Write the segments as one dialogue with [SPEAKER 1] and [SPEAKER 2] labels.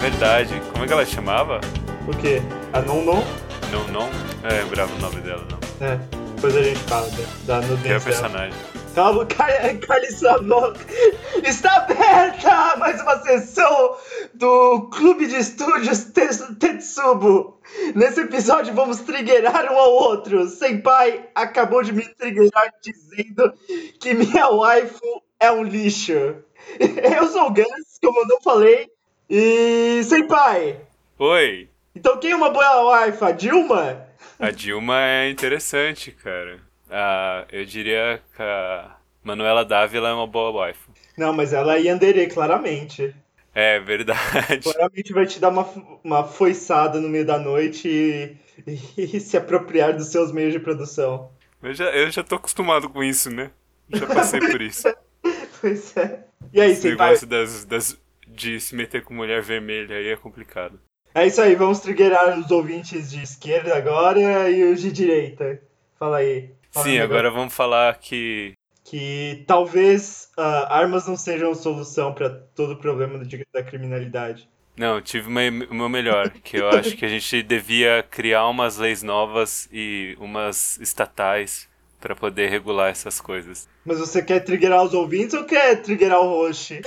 [SPEAKER 1] Verdade. Como é que ela chamava?
[SPEAKER 2] O quê? A Non Non?
[SPEAKER 1] Não, não. É, lembrava o nome dela, não.
[SPEAKER 2] É, depois a gente fala da, da nudez
[SPEAKER 1] Que é o personagem.
[SPEAKER 2] Calma, cale, sua boca. Está aberta mais uma sessão do Clube de Estúdios Te- Tetsubo. Nesse episódio vamos triggerar um ao outro. Senpai acabou de me triggerar dizendo que minha waifu é um lixo. Eu sou o Gans, como eu não falei. E Senpai,
[SPEAKER 1] Oi!
[SPEAKER 2] então quem é uma boa waifu? A Dilma?
[SPEAKER 1] A Dilma é interessante, cara. Ah, eu diria que a Manuela Dávila é uma boa wife.
[SPEAKER 2] Não, mas ela é Yandere, claramente.
[SPEAKER 1] É verdade.
[SPEAKER 2] Claramente vai te dar uma, uma foiçada no meio da noite e, e se apropriar dos seus meios de produção.
[SPEAKER 1] Eu já, eu já tô acostumado com isso, né? Já passei por isso.
[SPEAKER 2] Pois é. E aí,
[SPEAKER 1] Esse negócio das, das, de se meter com mulher vermelha aí é complicado.
[SPEAKER 2] É isso aí, vamos triggerar os ouvintes de esquerda agora e os de direita. Fala aí. Fala
[SPEAKER 1] Sim, agora vamos falar que.
[SPEAKER 2] Que talvez ah, armas não sejam solução para todo o problema da criminalidade.
[SPEAKER 1] Não, tive uma, uma melhor, que eu acho que a gente devia criar umas leis novas e umas estatais pra poder regular essas coisas.
[SPEAKER 2] Mas você quer triggerar os ouvintes ou quer triggerar o Roche?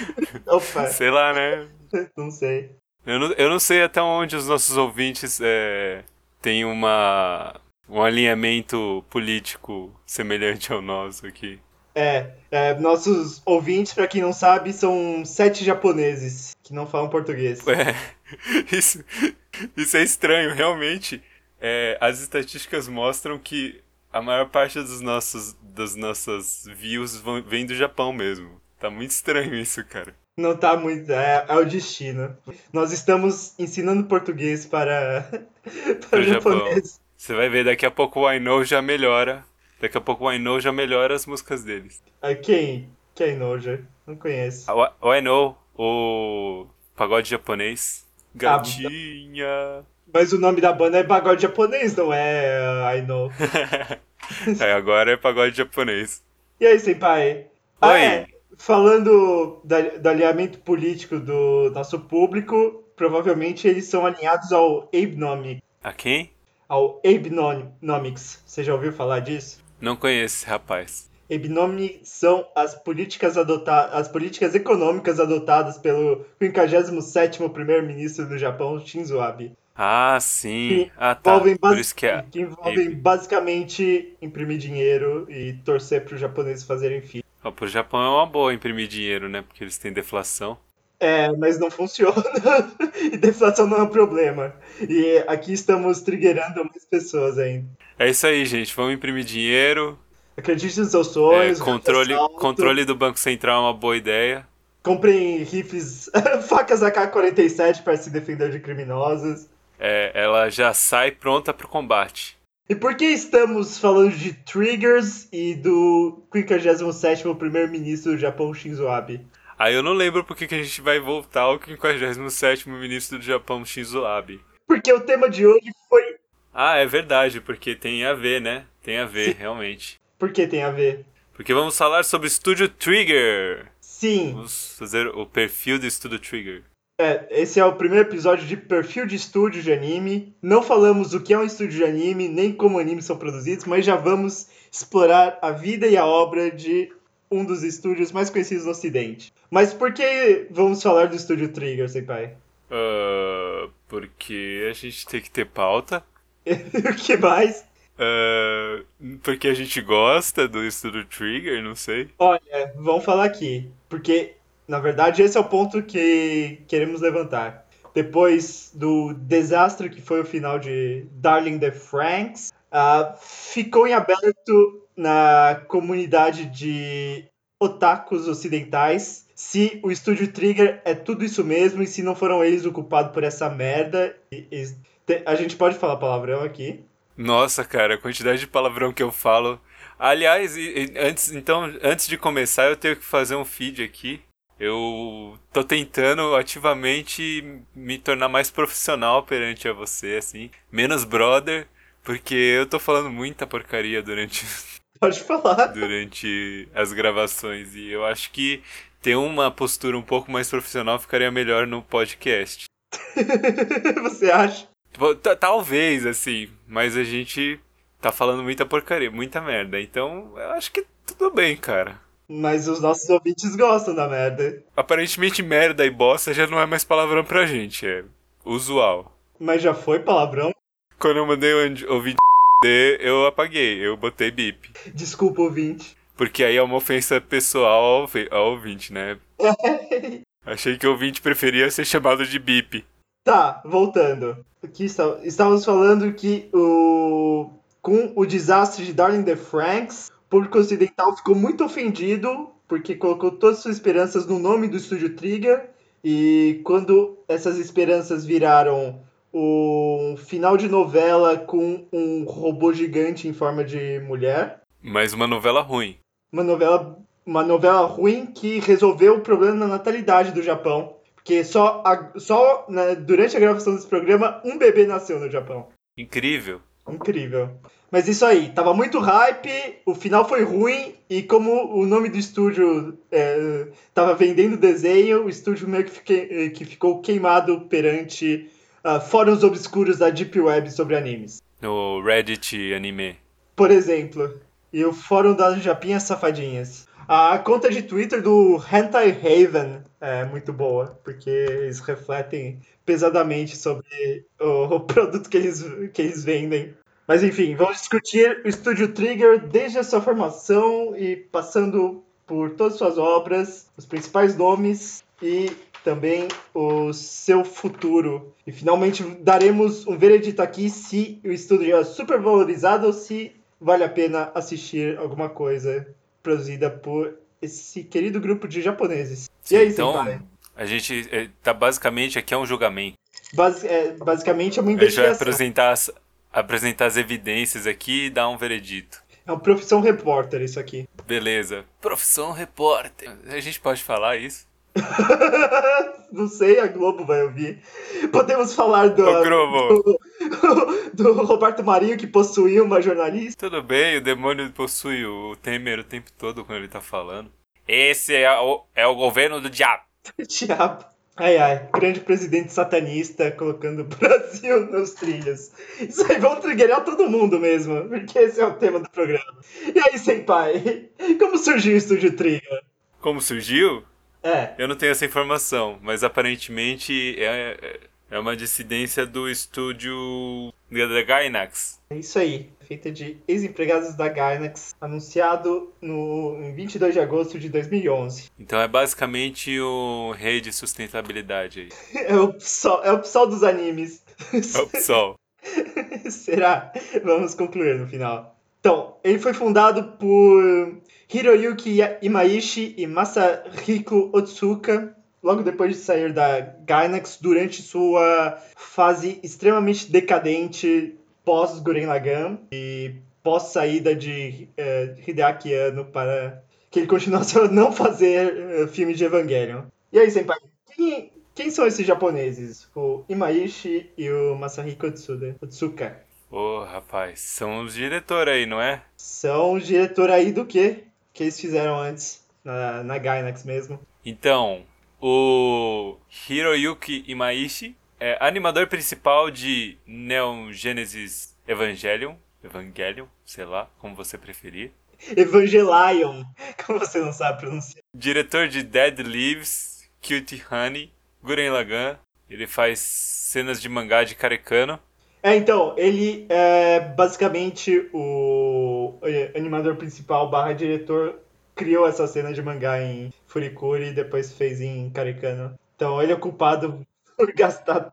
[SPEAKER 1] Sei lá, né?
[SPEAKER 2] não sei.
[SPEAKER 1] Eu não, eu não sei até onde os nossos ouvintes é, têm uma, um alinhamento político semelhante ao nosso aqui.
[SPEAKER 2] É, é, nossos ouvintes, pra quem não sabe, são sete japoneses que não falam português.
[SPEAKER 1] É, isso, isso é estranho, realmente. É, as estatísticas mostram que a maior parte dos nossos, das nossas views vão, vem do Japão mesmo. Tá muito estranho isso, cara.
[SPEAKER 2] Não tá muito. É, é o destino. Nós estamos ensinando português para, para
[SPEAKER 1] Pro Japão. Você vai ver, daqui a pouco o Know já melhora. Daqui a pouco o Know já melhora as músicas deles.
[SPEAKER 2] Ah, quem? Quem, Noja? Não conheço.
[SPEAKER 1] O, o Know, o pagode japonês.
[SPEAKER 2] Ah,
[SPEAKER 1] Gatinha.
[SPEAKER 2] Mas o nome da banda é pagode japonês, não é uh, I know.
[SPEAKER 1] é, agora é pagode japonês.
[SPEAKER 2] E aí, senpai? Ah,
[SPEAKER 1] Oi.
[SPEAKER 2] é, falando da, do alinhamento político do nosso público, provavelmente eles são alinhados ao Abenomics.
[SPEAKER 1] A quem?
[SPEAKER 2] Ao Abenomics. Você já ouviu falar disso?
[SPEAKER 1] Não conheço esse rapaz.
[SPEAKER 2] Abenomics são as políticas adotadas, as políticas econômicas adotadas pelo 57º primeiro-ministro do Japão, Shinzo Abe.
[SPEAKER 1] Ah, sim. Ah, tá.
[SPEAKER 2] envolvem,
[SPEAKER 1] Por isso que é.
[SPEAKER 2] que envolvem
[SPEAKER 1] Abe.
[SPEAKER 2] basicamente imprimir dinheiro e torcer para os japoneses fazerem filhos.
[SPEAKER 1] Ó, pro Japão é uma boa imprimir dinheiro, né? Porque eles têm deflação.
[SPEAKER 2] É, mas não funciona. e deflação não é um problema. E aqui estamos triggerando mais pessoas ainda.
[SPEAKER 1] É isso aí, gente. Vamos imprimir dinheiro.
[SPEAKER 2] Acredite nos seus
[SPEAKER 1] É,
[SPEAKER 2] sonhos.
[SPEAKER 1] controle,
[SPEAKER 2] assalto,
[SPEAKER 1] controle do Banco Central é uma boa ideia.
[SPEAKER 2] Comprem rifles, facas AK-47 para se defender de criminosos.
[SPEAKER 1] É, ela já sai pronta pro combate.
[SPEAKER 2] E por que estamos falando de triggers e do 57º primeiro-ministro do Japão, Shinzo Abe?
[SPEAKER 1] Aí eu não lembro porque que a gente vai voltar ao 57º ministro do Japão, Shinzo Abe.
[SPEAKER 2] Porque o tema de hoje foi...
[SPEAKER 1] Ah, é verdade, porque tem a ver, né? Tem a ver, realmente.
[SPEAKER 2] Por que tem a ver?
[SPEAKER 1] Porque vamos falar sobre o Estúdio Trigger.
[SPEAKER 2] Sim,
[SPEAKER 1] Vamos fazer o perfil do Estúdio Trigger.
[SPEAKER 2] É, esse é o primeiro episódio de perfil de estúdio de anime. Não falamos o que é um estúdio de anime, nem como animes são produzidos, mas já vamos explorar a vida e a obra de um dos estúdios mais conhecidos no ocidente. Mas por que vamos falar do estúdio Trigger, Senpai?
[SPEAKER 1] Ah, porque a gente tem que ter pauta.
[SPEAKER 2] o que mais?
[SPEAKER 1] Ah, porque a gente gosta do Estúdio Trigger, não sei.
[SPEAKER 2] Olha, vamos falar aqui. Porque, na verdade, esse é o ponto que queremos levantar. Depois do desastre que foi o final de Darling the Franks, ah, ficou em aberto na comunidade de otakus ocidentais se o estúdio Trigger é tudo isso mesmo e se não foram eles o culpado por essa merda. E- e- te- a gente pode falar palavrão aqui.
[SPEAKER 1] Nossa, cara, a quantidade de palavrão que eu falo. Aliás, e antes, então, antes de começar, eu tenho que fazer um feed aqui. Eu tô tentando ativamente me tornar mais profissional perante a você, assim. Menos brother, porque eu tô falando muita porcaria durante
[SPEAKER 2] Pode falar.
[SPEAKER 1] durante as gravações e eu acho que ter uma postura um pouco mais profissional ficaria melhor no podcast.
[SPEAKER 2] Você acha?
[SPEAKER 1] T- Talvez, assim, mas a gente tá falando muita porcaria, muita merda. Então, eu acho que tudo bem, cara.
[SPEAKER 2] Mas os nossos ouvintes gostam da merda.
[SPEAKER 1] Aparentemente, merda e bosta já não é mais palavrão pra gente, é usual.
[SPEAKER 2] Mas já foi palavrão?
[SPEAKER 1] Quando eu mandei o ouvinte eu apaguei, eu botei bip.
[SPEAKER 2] Desculpa, ouvinte.
[SPEAKER 1] Porque aí é uma ofensa pessoal ao, ouvi- ao ouvinte, né? Achei que o ouvinte preferia ser chamado de bip.
[SPEAKER 2] Tá, voltando. Aqui está, estávamos falando que o com o desastre de Darling the Franks, público ocidental ficou muito ofendido porque colocou todas suas esperanças no nome do estúdio Trigger e quando essas esperanças viraram um final de novela com um robô gigante em forma de mulher,
[SPEAKER 1] Mas uma novela ruim.
[SPEAKER 2] uma novela uma novela ruim que resolveu o problema da natalidade do Japão. Porque só, a- só né, durante a gravação desse programa, um bebê nasceu no Japão.
[SPEAKER 1] Incrível.
[SPEAKER 2] Incrível. Mas isso aí, tava muito hype, o final foi ruim, e como o nome do estúdio é, tava vendendo desenho, o estúdio meio que, fique- que ficou queimado perante ah, fóruns obscuros da Deep Web sobre animes.
[SPEAKER 1] No Reddit anime.
[SPEAKER 2] Por exemplo, e o fórum das Japinhas Safadinhas. A conta de Twitter do Hentai Haven é muito boa, porque eles refletem pesadamente sobre o, o produto que eles, que eles vendem. Mas enfim, vamos discutir o Estúdio Trigger desde a sua formação e passando por todas as suas obras, os principais nomes e também o seu futuro. E finalmente daremos um veredito aqui se o estúdio é super valorizado ou se vale a pena assistir alguma coisa produzida por esse querido grupo de japoneses. e aí,
[SPEAKER 1] então,
[SPEAKER 2] Senpai?
[SPEAKER 1] a gente é, tá basicamente aqui é um julgamento.
[SPEAKER 2] Basi- é, basicamente é uma
[SPEAKER 1] A gente vai
[SPEAKER 2] investigação.
[SPEAKER 1] apresentar as, apresentar as evidências aqui e dar um veredito.
[SPEAKER 2] É uma profissão repórter isso aqui.
[SPEAKER 1] Beleza. Profissão repórter. A gente pode falar isso?
[SPEAKER 2] Não sei, a Globo vai ouvir. Podemos falar do, do, do Roberto Marinho que possuía uma jornalista.
[SPEAKER 1] Tudo bem, o demônio possui o Temer o tempo todo quando ele tá falando. Esse é o, é o governo do diabo.
[SPEAKER 2] Diabo. Ai, ai, grande presidente satanista colocando o Brasil nos trilhos. Isso aí, vamos triggerar todo mundo mesmo, porque esse é o tema do programa. E aí, Senpai, como surgiu o Estúdio Trigger?
[SPEAKER 1] Como surgiu?
[SPEAKER 2] É,
[SPEAKER 1] Eu não tenho essa informação, mas aparentemente é, é uma dissidência do estúdio da Gainax.
[SPEAKER 2] é isso aí. Feita de ex-empregados da Gainax, anunciado no, em 22 de agosto de 2011.
[SPEAKER 1] Então é basicamente o rei de sustentabilidade aí.
[SPEAKER 2] É o PSOL, é o PSOL dos animes.
[SPEAKER 1] É o PSOL.
[SPEAKER 2] Será? Vamos concluir no final. Então, ele foi fundado por Hiroyuki Imaishi e Masahiko Otsuka, logo depois de sair da Gainax, durante sua fase extremamente decadente pós-Gurren Lagann e pós-saída de eh, Hideaki Anno para que ele continuasse a não fazer eh, filme de Evangelion. E aí, Senpai, quem, quem são esses japoneses? O Imaishi e o Masahiko Otsuda- Otsuka.
[SPEAKER 1] Ô, rapaz, são os diretores aí, não é?
[SPEAKER 2] São os diretores aí do quê? Que eles fizeram antes, na, na Gainax mesmo.
[SPEAKER 1] Então, o Hiroyuki Imaishi é animador principal de Neon Genesis Evangelion. Evangelion, sei lá, como você preferir.
[SPEAKER 2] Evangelion, como você não sabe pronunciar.
[SPEAKER 1] Diretor de Dead Leaves, Cutie Honey, Guren Lagann. Ele faz cenas de mangá de Karekano.
[SPEAKER 2] É, então, ele é basicamente o eh, animador principal barra diretor criou essa cena de mangá em Furikuri e depois fez em Karekano. Então ele é o culpado por gastar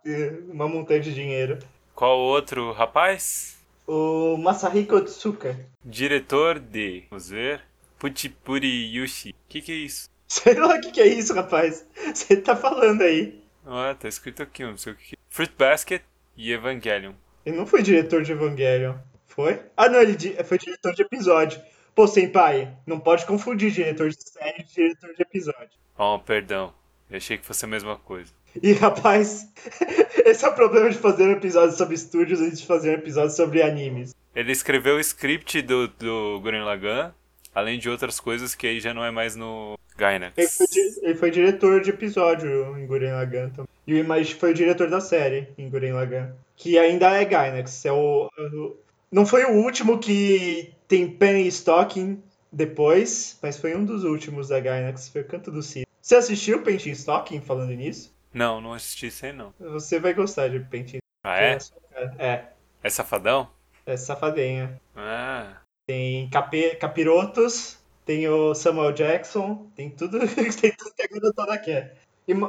[SPEAKER 2] uma montanha de dinheiro.
[SPEAKER 1] Qual outro rapaz?
[SPEAKER 2] O Masahiko Otsuka.
[SPEAKER 1] Diretor de. Vamos ver. Puchipuri Yushi. O que, que é isso?
[SPEAKER 2] Sei lá o que, que é isso, rapaz. Você tá falando aí.
[SPEAKER 1] Ah, tá escrito aqui, não sei o que. é. Fruit Basket e Evangelion.
[SPEAKER 2] Ele não foi diretor de Evangelion. Foi? Ah, não, ele foi diretor de episódio. Pô, Senpai, não pode confundir diretor de série e diretor de episódio.
[SPEAKER 1] Oh, perdão. Eu achei que fosse a mesma coisa.
[SPEAKER 2] E, rapaz, esse é o problema de fazer um episódio sobre estúdios antes de fazer um episódio sobre animes.
[SPEAKER 1] Ele escreveu o script do, do Gurren Lagann, além de outras coisas que aí já não é mais no Gainax.
[SPEAKER 2] Ele foi, ele foi diretor de episódio em Gurren Lagann também. E o Imaishi foi o diretor da série em Gurren Lagann. Que ainda é Gainax. É o, o- não foi o último que tem Penny Stocking depois, mas foi um dos últimos da Gainax. Foi o Canto do Cid. Você assistiu Penny Stocking falando nisso?
[SPEAKER 1] Não, não assisti isso aí não.
[SPEAKER 2] Você vai gostar de Penny
[SPEAKER 1] Ah, é?
[SPEAKER 2] É,
[SPEAKER 1] É safadão?
[SPEAKER 2] é safadinha.
[SPEAKER 1] Ah,
[SPEAKER 2] Tem cape, capirotos, tem o Samuel Jackson, tem tudo, tem tudo que a garotona quer.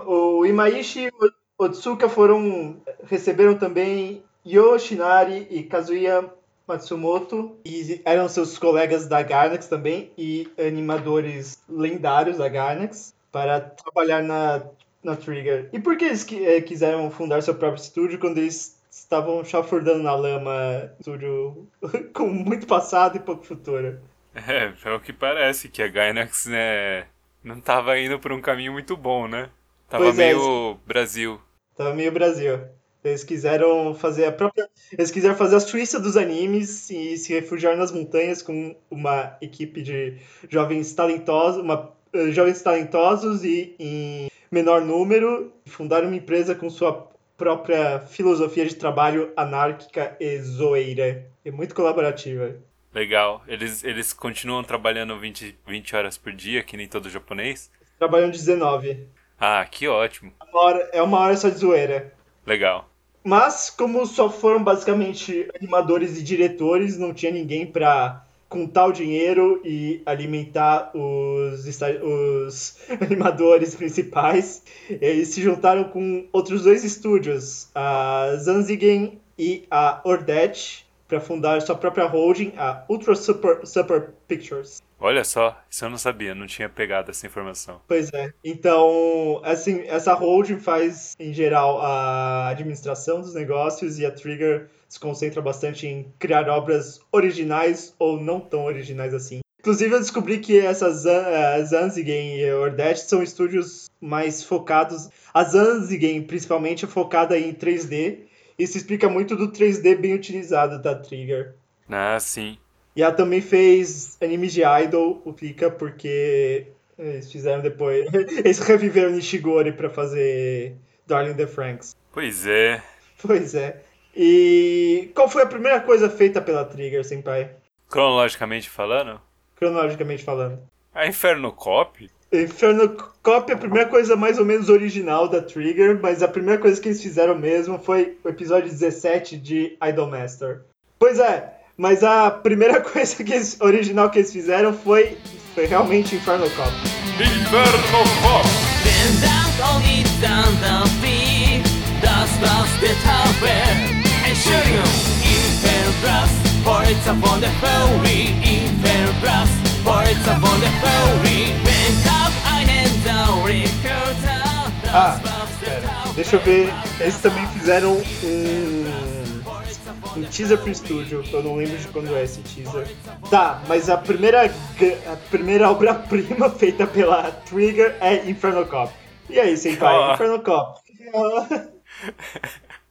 [SPEAKER 2] O Imaishi e o Otsuka foram, receberam também Yoshinari e Kazuya Matsumoto, e eram seus colegas da Garnax também, e animadores lendários da Garnax, para trabalhar na, na Trigger. E por que eles eh, quiseram fundar seu próprio estúdio quando eles estavam chafurdando na lama estúdio com muito passado e pouco futuro?
[SPEAKER 1] é, é o que parece, que a Gainax, né, não tava indo por um caminho muito bom, né? Tava
[SPEAKER 2] Pois é,
[SPEAKER 1] meio Brasil.
[SPEAKER 2] Tava meio Brasil. Eles quiseram fazer a própria. Eles quiseram fazer a Suíça dos animes e se refugiar nas montanhas com uma equipe de jovens talentosos, uma, eh, jovens talentosos e em menor número, fundaram uma empresa com sua própria filosofia de trabalho anárquica e zoeira. É muito colaborativa.
[SPEAKER 1] Legal. Eles, eles continuam trabalhando 20, 20 horas por dia, que nem todo japonês?
[SPEAKER 2] Trabalham 19.
[SPEAKER 1] Ah, que ótimo.
[SPEAKER 2] Uma hora- é uma hora só de zoeira.
[SPEAKER 1] Legal.
[SPEAKER 2] Mas, como só foram basicamente animadores e diretores, não tinha ninguém pra contar o dinheiro e alimentar os, os animadores principais. Eles se juntaram com outros dois estúdios, a Zanzigen e a Ordet, para fundar sua própria holding, a Ultra Super, Super Pictures.
[SPEAKER 1] Olha só, isso eu não sabia, não tinha pegado essa informação.
[SPEAKER 2] Pois é. Então, assim, essa holding faz, em geral, a administração dos negócios e a Trigger se concentra bastante em criar obras originais ou não tão originais assim. Inclusive, eu descobri que essas a Zanzigen e a Ordet são estúdios mais focados. A Zanzigen, principalmente, é focada em 3D. Isso explica muito do 3D bem utilizado da Trigger.
[SPEAKER 1] Ah, sim.
[SPEAKER 2] E ela também fez animes de Idol, o Pika, porque eles fizeram depois. Eles reviveram Nishigori pra fazer Darling the Franks.
[SPEAKER 1] Pois é.
[SPEAKER 2] Pois é. E qual foi a primeira coisa feita pela Trigger, Senpai?
[SPEAKER 1] Cronologicamente falando,
[SPEAKER 2] Cronologicamente falando.
[SPEAKER 1] a Inferno Cop?
[SPEAKER 2] Inferno Cop é a primeira coisa mais ou menos original da Trigger, mas a primeira coisa que eles fizeram mesmo foi o episódio 17 de Idolmaster. Pois é, mas a primeira coisa que eles, original que eles fizeram foi, foi realmente Inferno Cop.
[SPEAKER 1] Inferno Cop!
[SPEAKER 2] Ah, pera, deixa eu ver. Eles também fizeram um um teaser pro estúdio. Eu não lembro de quando é esse teaser. Tá, mas a primeira, a primeira obra-prima feita pela Trigger é Inferno Cop. E aí, Senpai?
[SPEAKER 1] Ah.
[SPEAKER 2] Inferno Cop.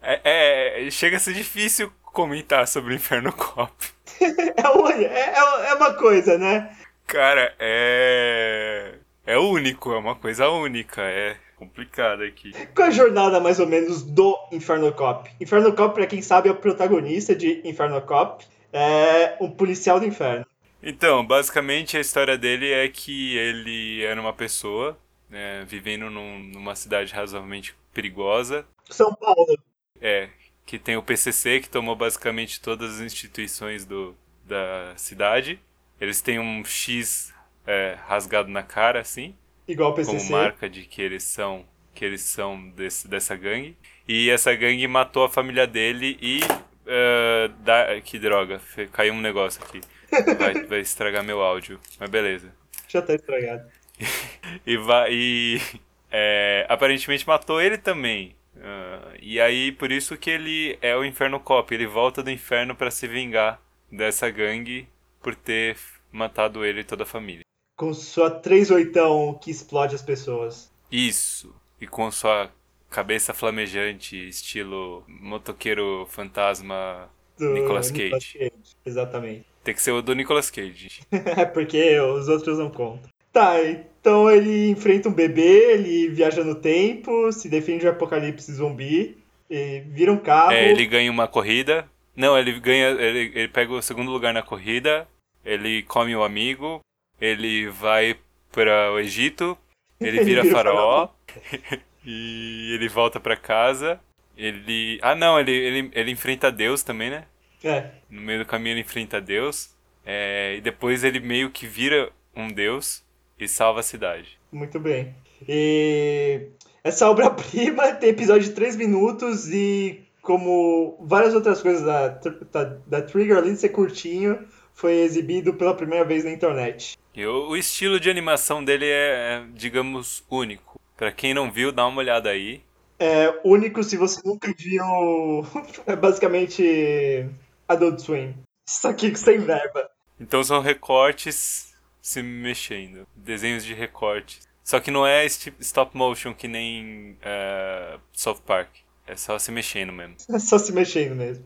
[SPEAKER 1] É, é- chega a ser difícil comentar sobre Inferno Cop.
[SPEAKER 2] É é, é- é uma coisa, né?
[SPEAKER 1] Cara, é. É único, é uma coisa única, é complicado aqui.
[SPEAKER 2] Qual é a jornada, mais ou menos, do Inferno Cop? Inferno Cop, pra quem sabe, é o protagonista de Inferno Cop. É um policial do inferno.
[SPEAKER 1] Então, basicamente a história dele é que ele era uma pessoa, né, vivendo num- numa cidade razoavelmente perigosa,
[SPEAKER 2] São Paulo.
[SPEAKER 1] é, que tem o PCC, que tomou basicamente todas as instituições do, da cidade. Eles têm um X é, rasgado na cara, assim,
[SPEAKER 2] Igual o
[SPEAKER 1] como
[SPEAKER 2] PCC.
[SPEAKER 1] marca de que eles são que eles são desse, dessa gangue. E essa gangue matou a família dele e é, dá- que droga, caiu um negócio aqui. Vai, vai estragar meu áudio, mas beleza.
[SPEAKER 2] Já tá estragado.
[SPEAKER 1] E vai e é, aparentemente matou ele também. Ah, e aí por isso que ele é o Inferno Cop, ele volta do inferno pra se vingar dessa gangue por ter matado ele e toda a família.
[SPEAKER 2] Com sua 38 que explode as pessoas.
[SPEAKER 1] Isso. E com sua cabeça flamejante, estilo motoqueiro fantasma
[SPEAKER 2] Do
[SPEAKER 1] Nicolas Cage.
[SPEAKER 2] Exatamente.
[SPEAKER 1] Tem que ser o do Nicolas Cage.
[SPEAKER 2] É porque os outros não contam. Tá, então ele enfrenta um bebê, ele viaja no tempo, se defende do apocalipse zumbi, e vira um carro.
[SPEAKER 1] É, ele ganha uma corrida. Não, ele ganha. Ele, ele pega o segundo lugar na corrida. Ele come o amigo. Ele vai para o Egito. Ele vira faraó. e ele volta pra casa. Ele. Ah, não, ele, ele, ele enfrenta Deus também, né?
[SPEAKER 2] É,
[SPEAKER 1] No meio do caminho ele enfrenta Deus. É, e depois ele meio que vira um Deus e salva a cidade.
[SPEAKER 2] muito bem. E essa obra-prima tem episódio de 3 minutos e como várias outras coisas da, da, da Trigger, além de ser curtinho, foi exibido pela primeira vez na internet.
[SPEAKER 1] E o, o estilo de animação dele é, é, digamos, único. Pra quem não viu, dá uma olhada aí.
[SPEAKER 2] É único se você nunca viu. É basicamente Adult Swim. Só que sem verba.
[SPEAKER 1] Então são recortes se mexendo. Desenhos de recortes. Só que não é esti- stop motion que nem é, South Park. É só se mexendo mesmo.
[SPEAKER 2] É só se mexendo mesmo.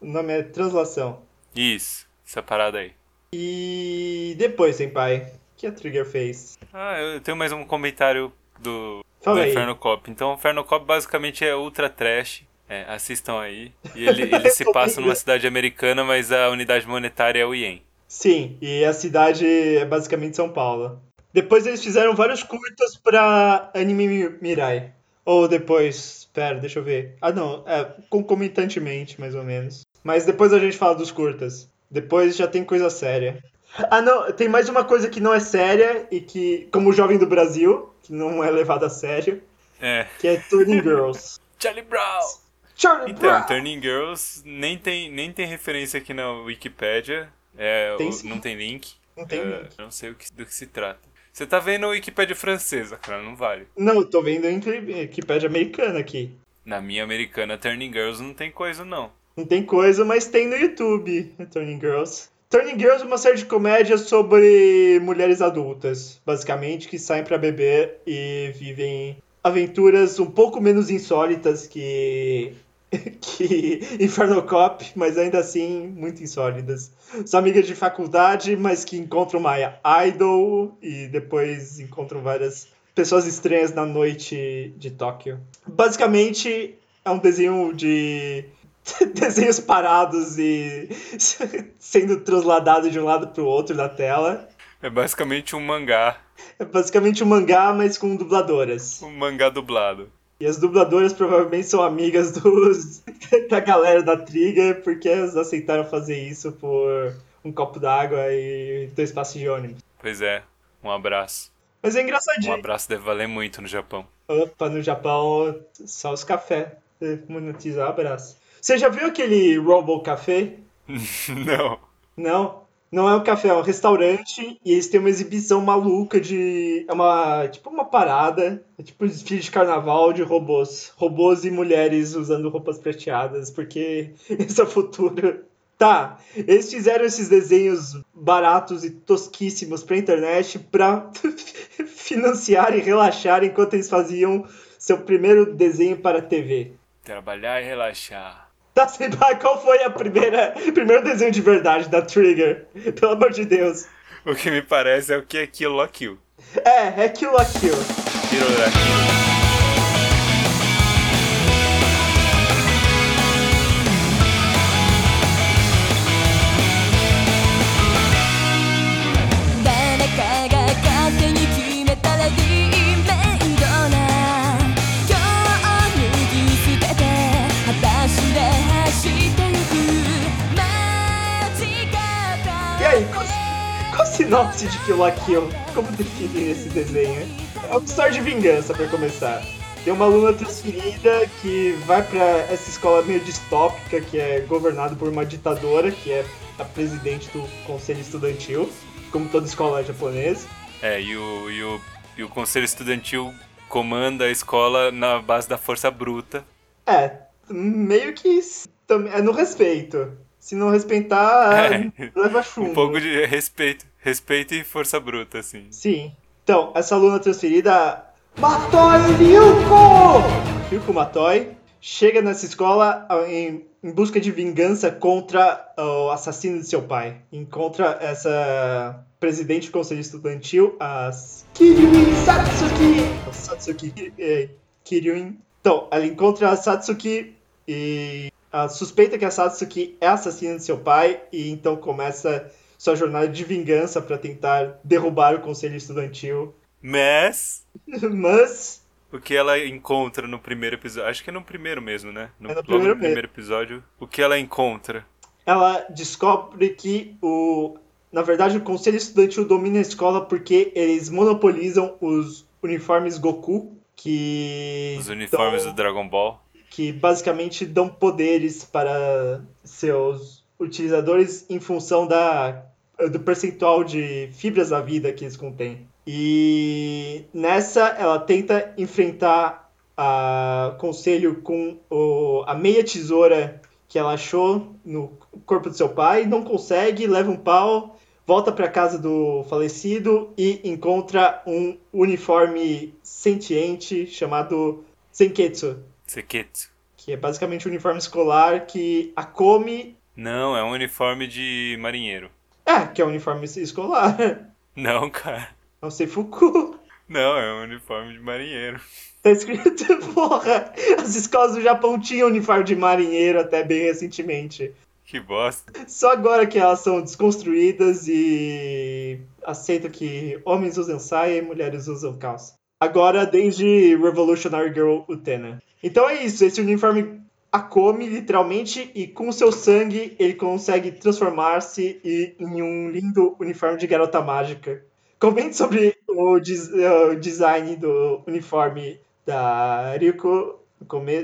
[SPEAKER 2] O nome é Translação.
[SPEAKER 1] Isso, essa parada aí.
[SPEAKER 2] E depois, Senpai, o que a Trigger fez?
[SPEAKER 1] Ah, eu tenho mais um comentário do,
[SPEAKER 2] Fala
[SPEAKER 1] do
[SPEAKER 2] aí.
[SPEAKER 1] Inferno Cop. Então, o Inferno Cop basicamente é ultra trash. É, assistam aí. E ele, ele se passa numa cidade americana, mas a unidade monetária é o Ien.
[SPEAKER 2] Sim, e a cidade é basicamente São Paulo. Depois eles fizeram vários curtas pra Anime Mi- Mirai. Ou depois, pera, deixa eu ver. Ah, não, é concomitantemente, mais ou menos. Mas depois a gente fala dos curtas. Depois já tem coisa séria. Ah, não, tem mais uma coisa que não é séria e que, como o jovem do Brasil, que não é levado a sério,
[SPEAKER 1] É.
[SPEAKER 2] que é Turning Girls.
[SPEAKER 1] Charlie Brown!
[SPEAKER 2] Charlie
[SPEAKER 1] Então,
[SPEAKER 2] Brown!
[SPEAKER 1] Turning Girls nem tem, nem tem referência aqui na Wikipedia. É,
[SPEAKER 2] Tem
[SPEAKER 1] não tem link.
[SPEAKER 2] Não tem
[SPEAKER 1] É,
[SPEAKER 2] link.
[SPEAKER 1] Não sei que- do que se trata. Você tá vendo a Wikipédia francesa, cara, não vale.
[SPEAKER 2] Não, eu tô vendo em Wikipedia americana aqui.
[SPEAKER 1] Na minha americana, Turning Girls não tem coisa, não.
[SPEAKER 2] Não tem coisa, mas tem no YouTube, Turning Girls. Turning Girls é uma série de comédia sobre mulheres adultas, basicamente, que saem pra beber e vivem aventuras um pouco menos insólitas que que Inferno Cop, mas ainda assim muito insólitas. São amigas de faculdade, mas que encontram uma idol e depois encontram várias pessoas estranhas na noite de Tóquio. Basicamente é um desenho de desenhos parados e sendo transladados de um lado pro outro da tela.
[SPEAKER 1] É basicamente um mangá.
[SPEAKER 2] É basicamente um mangá, mas com dubladoras.
[SPEAKER 1] Um mangá dublado.
[SPEAKER 2] E as dubladoras provavelmente são amigas dos da galera da Trigger, porque elas aceitaram fazer isso por um copo d'água e dois passos de ônibus.
[SPEAKER 1] Pois é, um abraço.
[SPEAKER 2] Mas é
[SPEAKER 1] Um
[SPEAKER 2] engraçadinho.
[SPEAKER 1] abraço deve valer muito no Japão.
[SPEAKER 2] Opa, no Japão, só os cafés. Monetizar, abraço. Você já viu aquele Robo Café?
[SPEAKER 1] não.
[SPEAKER 2] Não, não é um café, é um restaurante e eles têm uma exibição maluca de. É uma. Tipo uma parada. É tipo um desfile de carnaval de robôs. Robôs e mulheres usando roupas prateadas, porque esse é o futuro. Tá, eles fizeram esses desenhos baratos e tosquíssimos pra internet pra financiar e relaxar enquanto eles faziam seu primeiro desenho para a TV.
[SPEAKER 1] Trabalhar e relaxar.
[SPEAKER 2] Tá, Senpai, qual foi a primeira primeiro desenho de verdade da Trigger? Pelo amor de Deus.
[SPEAKER 1] O que me parece é o que é Kill la Kill.
[SPEAKER 2] É, é Kill la Kill.
[SPEAKER 1] Kill la Kill.
[SPEAKER 2] Sinopse de Kill la Kill? Como definir esse desenho? É uma história de vingança, pra começar. Tem uma aluna transferida que vai pra essa escola meio distópica, que é governada por uma ditadora, que é a presidente do conselho estudantil, como toda escola japonesa.
[SPEAKER 1] É, e o, e, o, e o conselho estudantil comanda a escola na base da força bruta.
[SPEAKER 2] É, meio que é no respeito. Se não respeitar,
[SPEAKER 1] É.
[SPEAKER 2] leva chumbo.
[SPEAKER 1] Um pouco de respeito. Respeito e força bruta, assim.
[SPEAKER 2] Sim. Então, essa aluna transferida, Matoi Ryuko! Ryuko Matoi chega nessa escola em em busca de vingança contra o assassino de seu pai. Encontra essa presidente do conselho estudantil, a Kiryuin Satsuki. Satsuki é, Kiryuin. Então, ela encontra a Satsuki e a suspeita que a Satsuki é assassina de seu pai e então começa sua jornada de vingança para tentar derrubar o conselho estudantil.
[SPEAKER 1] Mas
[SPEAKER 2] Mas
[SPEAKER 1] o que ela encontra no primeiro episódio, acho que é no primeiro mesmo, né? No,
[SPEAKER 2] É no primeiro
[SPEAKER 1] no primeiro episódio, o que ela encontra?
[SPEAKER 2] ela descobre que o na verdade o conselho estudantil domina a escola porque eles monopolizam os uniformes Goku que
[SPEAKER 1] Os uniformes
[SPEAKER 2] dão-
[SPEAKER 1] do Dragon Ball.
[SPEAKER 2] que basicamente dão poderes para seus utilizadores em função da, do percentual de fibras da vida que eles contêm. E nessa ela tenta enfrentar a conselho com o- a meia tesoura que ela achou no corpo do seu pai, não consegue, leva um pau, volta para casa do falecido e encontra um uniforme sentiente chamado Senketsu
[SPEAKER 1] Seketsu.
[SPEAKER 2] que é basicamente um uniforme escolar que a Come.
[SPEAKER 1] Não, é um uniforme de marinheiro.
[SPEAKER 2] É, que é um uniforme escolar.
[SPEAKER 1] Não, cara.
[SPEAKER 2] Não sei Fuku.
[SPEAKER 1] Não, é um uniforme de marinheiro.
[SPEAKER 2] Tá escrito, porra. As escolas do Japão tinham uniforme de marinheiro até bem recentemente.
[SPEAKER 1] Que bosta.
[SPEAKER 2] Só agora que elas são desconstruídas e aceitam que homens usam saia e mulheres usam calça. Agora, desde Revolutionary Girl Utena. Então é isso, esse uniforme a come literalmente e com seu sangue ele consegue transformar-se em um lindo uniforme de garota mágica. Comente sobre o, des- o design do uniforme da Ryuko,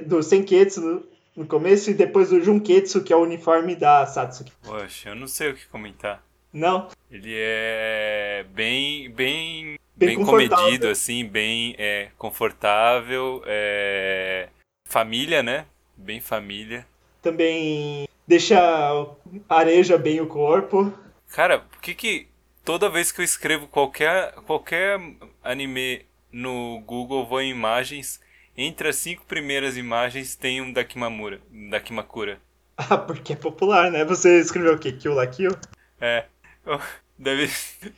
[SPEAKER 2] do Senketsu no, no começo e depois do Junketsu, que é o uniforme da Satsuki.
[SPEAKER 1] Poxa, eu não sei o que comentar.
[SPEAKER 2] Não?
[SPEAKER 1] Ele é bem, bem,
[SPEAKER 2] Bem
[SPEAKER 1] bem, comedido, assim, bem é, confortável, é, família, né? Bem família.
[SPEAKER 2] Também deixa areja bem o corpo.
[SPEAKER 1] Cara, por que que toda vez que eu escrevo qualquer, qualquer anime no Google, vou em imagens, entre as cinco primeiras imagens tem um Dakimamura, Dakimakura.
[SPEAKER 2] Ah, porque é popular, né? Você escreveu o quê? Kill la Kill?
[SPEAKER 1] É, eu, deve,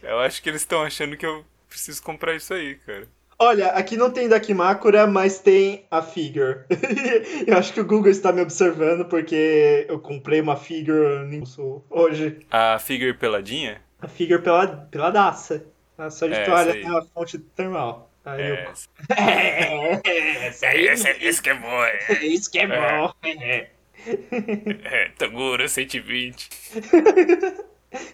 [SPEAKER 1] eu acho que eles estão achando que eu preciso comprar isso aí, cara.
[SPEAKER 2] Olha, aqui não tem Dakimakura, mas tem a figure. eu acho que o Google está me observando porque eu comprei uma figure no hoje.
[SPEAKER 1] A figure peladinha?
[SPEAKER 2] A figure pela, peladaça.
[SPEAKER 1] É,
[SPEAKER 2] toalha
[SPEAKER 1] essa aí.
[SPEAKER 2] tem a fonte termal. Aí
[SPEAKER 1] É,
[SPEAKER 2] eu... É, essa aí.
[SPEAKER 1] esse que é bom, é.
[SPEAKER 2] Isso que é bom.
[SPEAKER 1] é Toguro 120.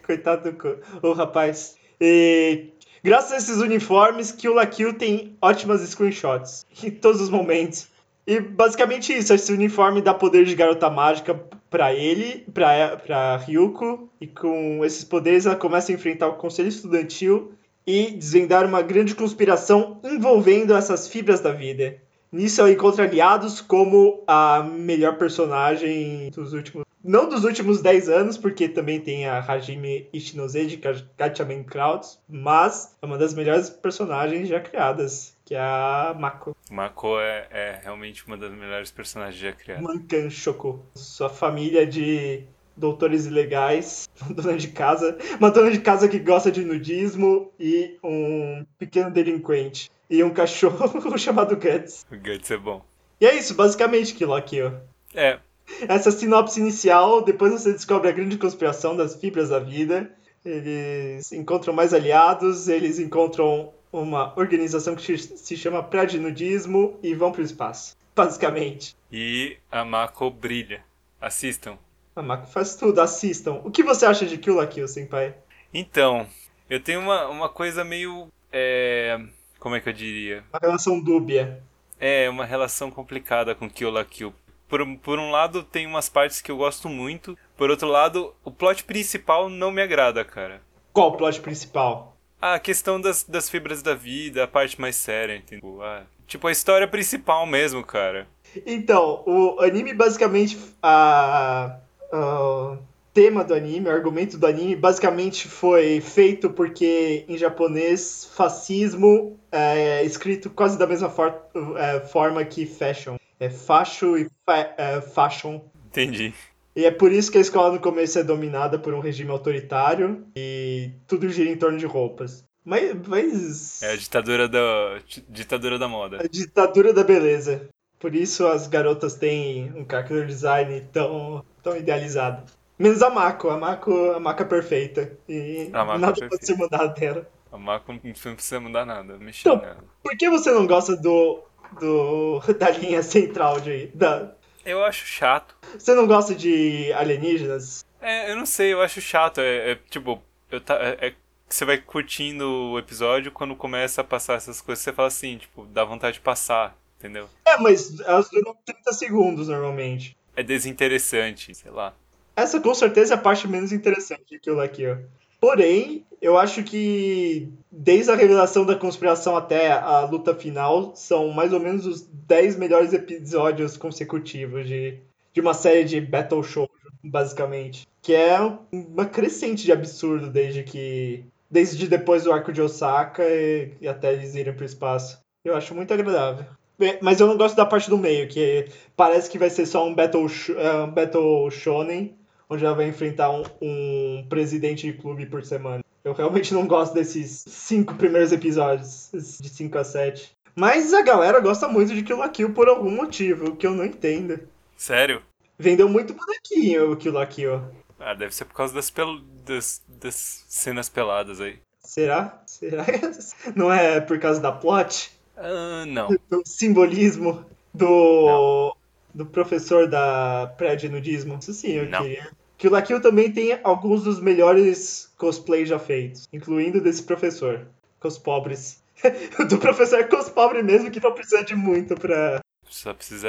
[SPEAKER 2] Coitado do o rapaz. E graças a esses uniformes, Kill la Kill tem ótimas screenshots em todos os momentos. E basicamente isso, esse uniforme dá poder de garota mágica pra ele, pra, pra Ryuko, e com esses poderes ela começa a enfrentar o conselho estudantil e desvendar uma grande conspiração envolvendo essas fibras da vida. Nisso ela encontra aliados como a melhor personagem dos últimos. Não dos últimos 10 anos, porque também tem a Hajime Ishinose de Ga- Gatchaman Crowds, mas é uma das melhores personagens já criadas, que é a Mako.
[SPEAKER 1] Mako é, é realmente uma das melhores personagens já criadas.
[SPEAKER 2] Mankan Shoko. Sua família de doutores ilegais, uma dona de casa, uma dona de casa que gosta de nudismo e um pequeno delinquente. E um cachorro chamado Guts.
[SPEAKER 1] O Guts é bom.
[SPEAKER 2] E é isso, basicamente, Kill.
[SPEAKER 1] É,
[SPEAKER 2] Essa sinopse inicial, depois você descobre a grande conspiração das fibras da vida. Eles encontram mais aliados, eles encontram uma organização que se chama Pradinudismo e vão pro espaço. Basicamente.
[SPEAKER 1] e a Mako brilha. Assistam.
[SPEAKER 2] A Mako faz tudo, assistam. O que você acha de Kill la Kill, Senpai?
[SPEAKER 1] Então, eu tenho uma, uma coisa meio. É, como é que eu diria?
[SPEAKER 2] Uma relação dúbia.
[SPEAKER 1] É uma relação complicada com Kill la Kill. Por, um- por um lado, tem umas partes que eu gosto muito. Por outro lado, o plot principal não me agrada, cara.
[SPEAKER 2] Qual o plot principal?
[SPEAKER 1] A questão das, das fibras da vida, a parte mais séria, entendeu? Ah, tipo, a história principal mesmo, cara.
[SPEAKER 2] Então, o anime basicamente. A, a- o tema do anime, o argumento do anime, basicamente foi feito porque em japonês fascismo é escrito quase da mesma for- é, forma que fashion. É facho e fa- é, fashion.
[SPEAKER 1] Entendi.
[SPEAKER 2] E é por isso que a escola no começo é dominada por um regime autoritário e tudo gira em torno de roupas. Mas, mas
[SPEAKER 1] É a ditadura da, ditadura da moda.
[SPEAKER 2] a ditadura da beleza. Por isso as garotas têm um character design tão, tão idealizado. Menos a Mako, a Mako, a Mako é perfeita. E
[SPEAKER 1] A Mako é
[SPEAKER 2] nada
[SPEAKER 1] perfeita.
[SPEAKER 2] pode ser mudado dela.
[SPEAKER 1] A Mako não precisa mudar nada, mexer
[SPEAKER 2] Então,
[SPEAKER 1] nela.
[SPEAKER 2] Por que você não gosta do, do da linha central de. Da,
[SPEAKER 1] Eu acho chato.
[SPEAKER 2] você não gosta de alienígenas?
[SPEAKER 1] É, eu não sei, eu acho chato. É, é, tipo, eu tá, é, é você vai curtindo o episódio quando começa a passar essas coisas, você fala assim, tipo, dá vontade de passar, entendeu?
[SPEAKER 2] É, mas elas duram 30 segundos normalmente.
[SPEAKER 1] É desinteressante, sei lá.
[SPEAKER 2] Essa com certeza é a parte menos interessante Kill la Kill. Porém, eu acho que desde a revelação da conspiração até a luta final, são mais ou menos os 10 melhores episódios consecutivos de, de uma série de Battle Show, basicamente. Que é uma crescente de absurdo desde que. Desde depois do arco de Osaka e, e até eles irem pro espaço. Eu acho muito agradável. Mas eu não gosto da parte do meio, que parece que vai ser só um Battle, é, um battle Shonen, onde ela vai enfrentar um, um presidente de clube por semana. Eu realmente não gosto desses cinco primeiros episódios, de 5 a 7. Mas a galera gosta muito de Kill la Kill por algum motivo, o que eu não entendo.
[SPEAKER 1] Sério?
[SPEAKER 2] Vendeu muito bonequinho o Kill la Kill.
[SPEAKER 1] Ah, deve ser por causa das, pel... das, das cenas peladas aí.
[SPEAKER 2] Será? Será? Não é por causa da plot?
[SPEAKER 1] Ah, não.
[SPEAKER 2] Do simbolismo do, do professor da pré-nudismo? Isso sim, eu
[SPEAKER 1] Não.
[SPEAKER 2] queria. Kill la Kill também tem alguns dos melhores cosplays já feitos, incluindo desse professor. Com os pobres. do professor com os pobres mesmo, que não precisa de muito pra.
[SPEAKER 1] Só precisa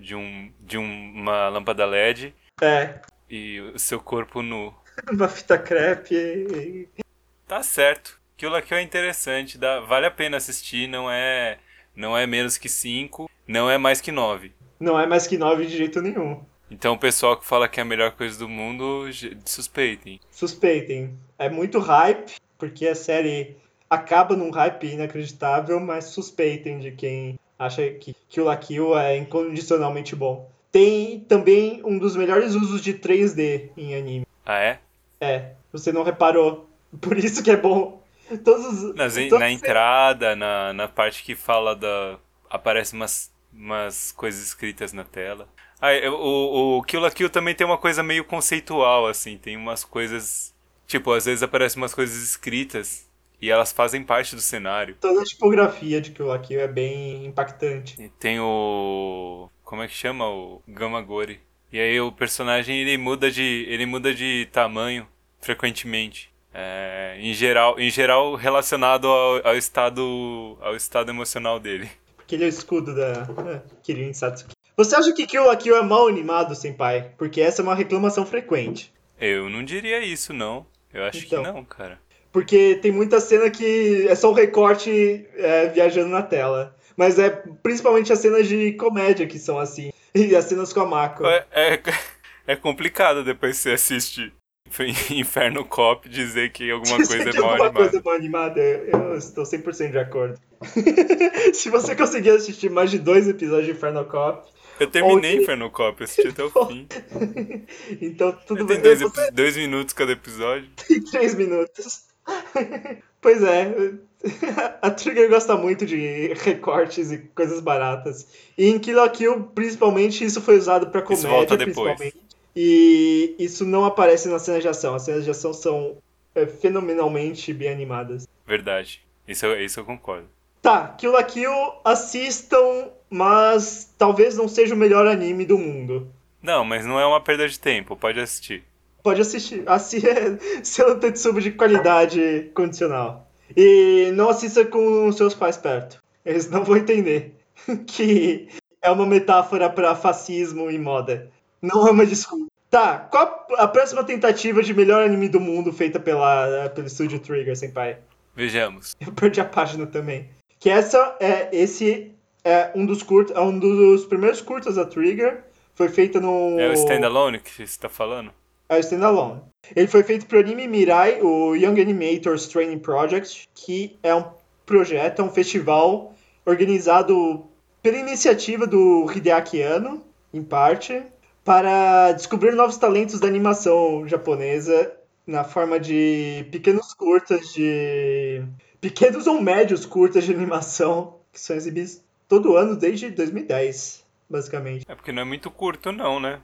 [SPEAKER 1] de, um, de um- uma lâmpada LED
[SPEAKER 2] É,
[SPEAKER 1] e o seu corpo nu.
[SPEAKER 2] uma fita crepe.
[SPEAKER 1] Tá certo. Kill la Kill é interessante, dá, vale a pena assistir, não é, não é menos que 5, não é mais que 9.
[SPEAKER 2] Não é mais que nove de jeito nenhum.
[SPEAKER 1] Então o pessoal que fala que é a melhor coisa do mundo, suspeitem.
[SPEAKER 2] Suspeitem. É muito hype, porque a série acaba num hype inacreditável, mas suspeitem de quem acha que Kill la Kill é incondicionalmente bom. Tem também um dos melhores usos de 3D em anime.
[SPEAKER 1] Ah, é?
[SPEAKER 2] É, você não reparou. Por isso que é bom. Todos os,
[SPEAKER 1] Nas,
[SPEAKER 2] todos-
[SPEAKER 1] na entrada, na, na parte que fala da. Aparece umas, umas coisas escritas na tela. Ah, o, o Kill la Kill também tem uma coisa meio conceitual, assim. Tem umas coisas. Tipo, às vezes aparecem umas coisas escritas e elas fazem parte do cenário.
[SPEAKER 2] toda a tipografia de Kill la Kill é bem impactante.
[SPEAKER 1] E tem o. Como é que chama? O Gamagori. E aí o personagem ele muda de. ele muda de tamanho frequentemente. É, em, geral, em geral relacionado ao, ao estado. ao estado emocional dele.
[SPEAKER 2] Porque ele é o escudo da é, Kirin Satsuki. Você acha que Kill la Kill é mal animado, senpai? Porque essa é uma reclamação frequente.
[SPEAKER 1] Eu não diria isso, não. Eu acho
[SPEAKER 2] Então.
[SPEAKER 1] que não, cara.
[SPEAKER 2] Porque tem muita cena que é só um recorte é, viajando na tela. Mas é principalmente as cenas de comédia que são assim. E as cenas com a Mako.
[SPEAKER 1] É, é, é complicado depois você assiste Inferno Cop dizer que alguma
[SPEAKER 2] Dizer
[SPEAKER 1] coisa é
[SPEAKER 2] que
[SPEAKER 1] mal
[SPEAKER 2] alguma
[SPEAKER 1] animada.
[SPEAKER 2] coisa é mal animada, eu estou 100% de acordo. Se você conseguir assistir mais de dois episódios de Inferno Cop,
[SPEAKER 1] Eu terminei
[SPEAKER 2] Ou-
[SPEAKER 1] Inferno Cop, eu assisti até o fim.
[SPEAKER 2] então tudo
[SPEAKER 1] Tem
[SPEAKER 2] bem.
[SPEAKER 1] dois,
[SPEAKER 2] Você
[SPEAKER 1] epi- dois minutos cada episódio.
[SPEAKER 2] tem três minutos. pois é, a Trigger gosta muito de recortes e coisas baratas. E em Kill la Kill, principalmente, isso foi usado pra comédia,
[SPEAKER 1] volta depois.
[SPEAKER 2] principalmente. E isso não aparece nas cenas de ação. As cenas de ação são é, fenomenalmente bem animadas.
[SPEAKER 1] Verdade. Isso, isso eu concordo.
[SPEAKER 2] Tá, Kill la Kill, assistam, mas talvez não seja o melhor anime do mundo.
[SPEAKER 1] Não, mas não é uma perda de tempo, pode assistir.
[SPEAKER 2] Pode assistir. Assi seu Tetsubo de qualidade condicional. E não assista com seus pais perto. Eles não vão entender que é uma metáfora para fascismo e moda. Não é uma desculpa. Tá, qual a próxima tentativa de melhor anime do mundo feita pela, pelo estúdio Trigger, senpai?
[SPEAKER 1] Vejamos.
[SPEAKER 2] Eu perdi a página também. Que essa é esse é um dos curtos, é um dos primeiros curtas da Trigger. Foi feita no
[SPEAKER 1] É o standalone que você tá falando?
[SPEAKER 2] é o Standalone. Ele foi feito pro Anime Mirai, o Young Animators Training Project, que é um projeto, é um festival organizado pela iniciativa do Hideaki Anno, em parte, para descobrir novos talentos da animação japonesa na forma de pequenos curtas de. Pequenos ou médios curtas de animação que são exibidos todo ano desde 2010, basicamente.
[SPEAKER 1] É porque não é muito curto, não, né?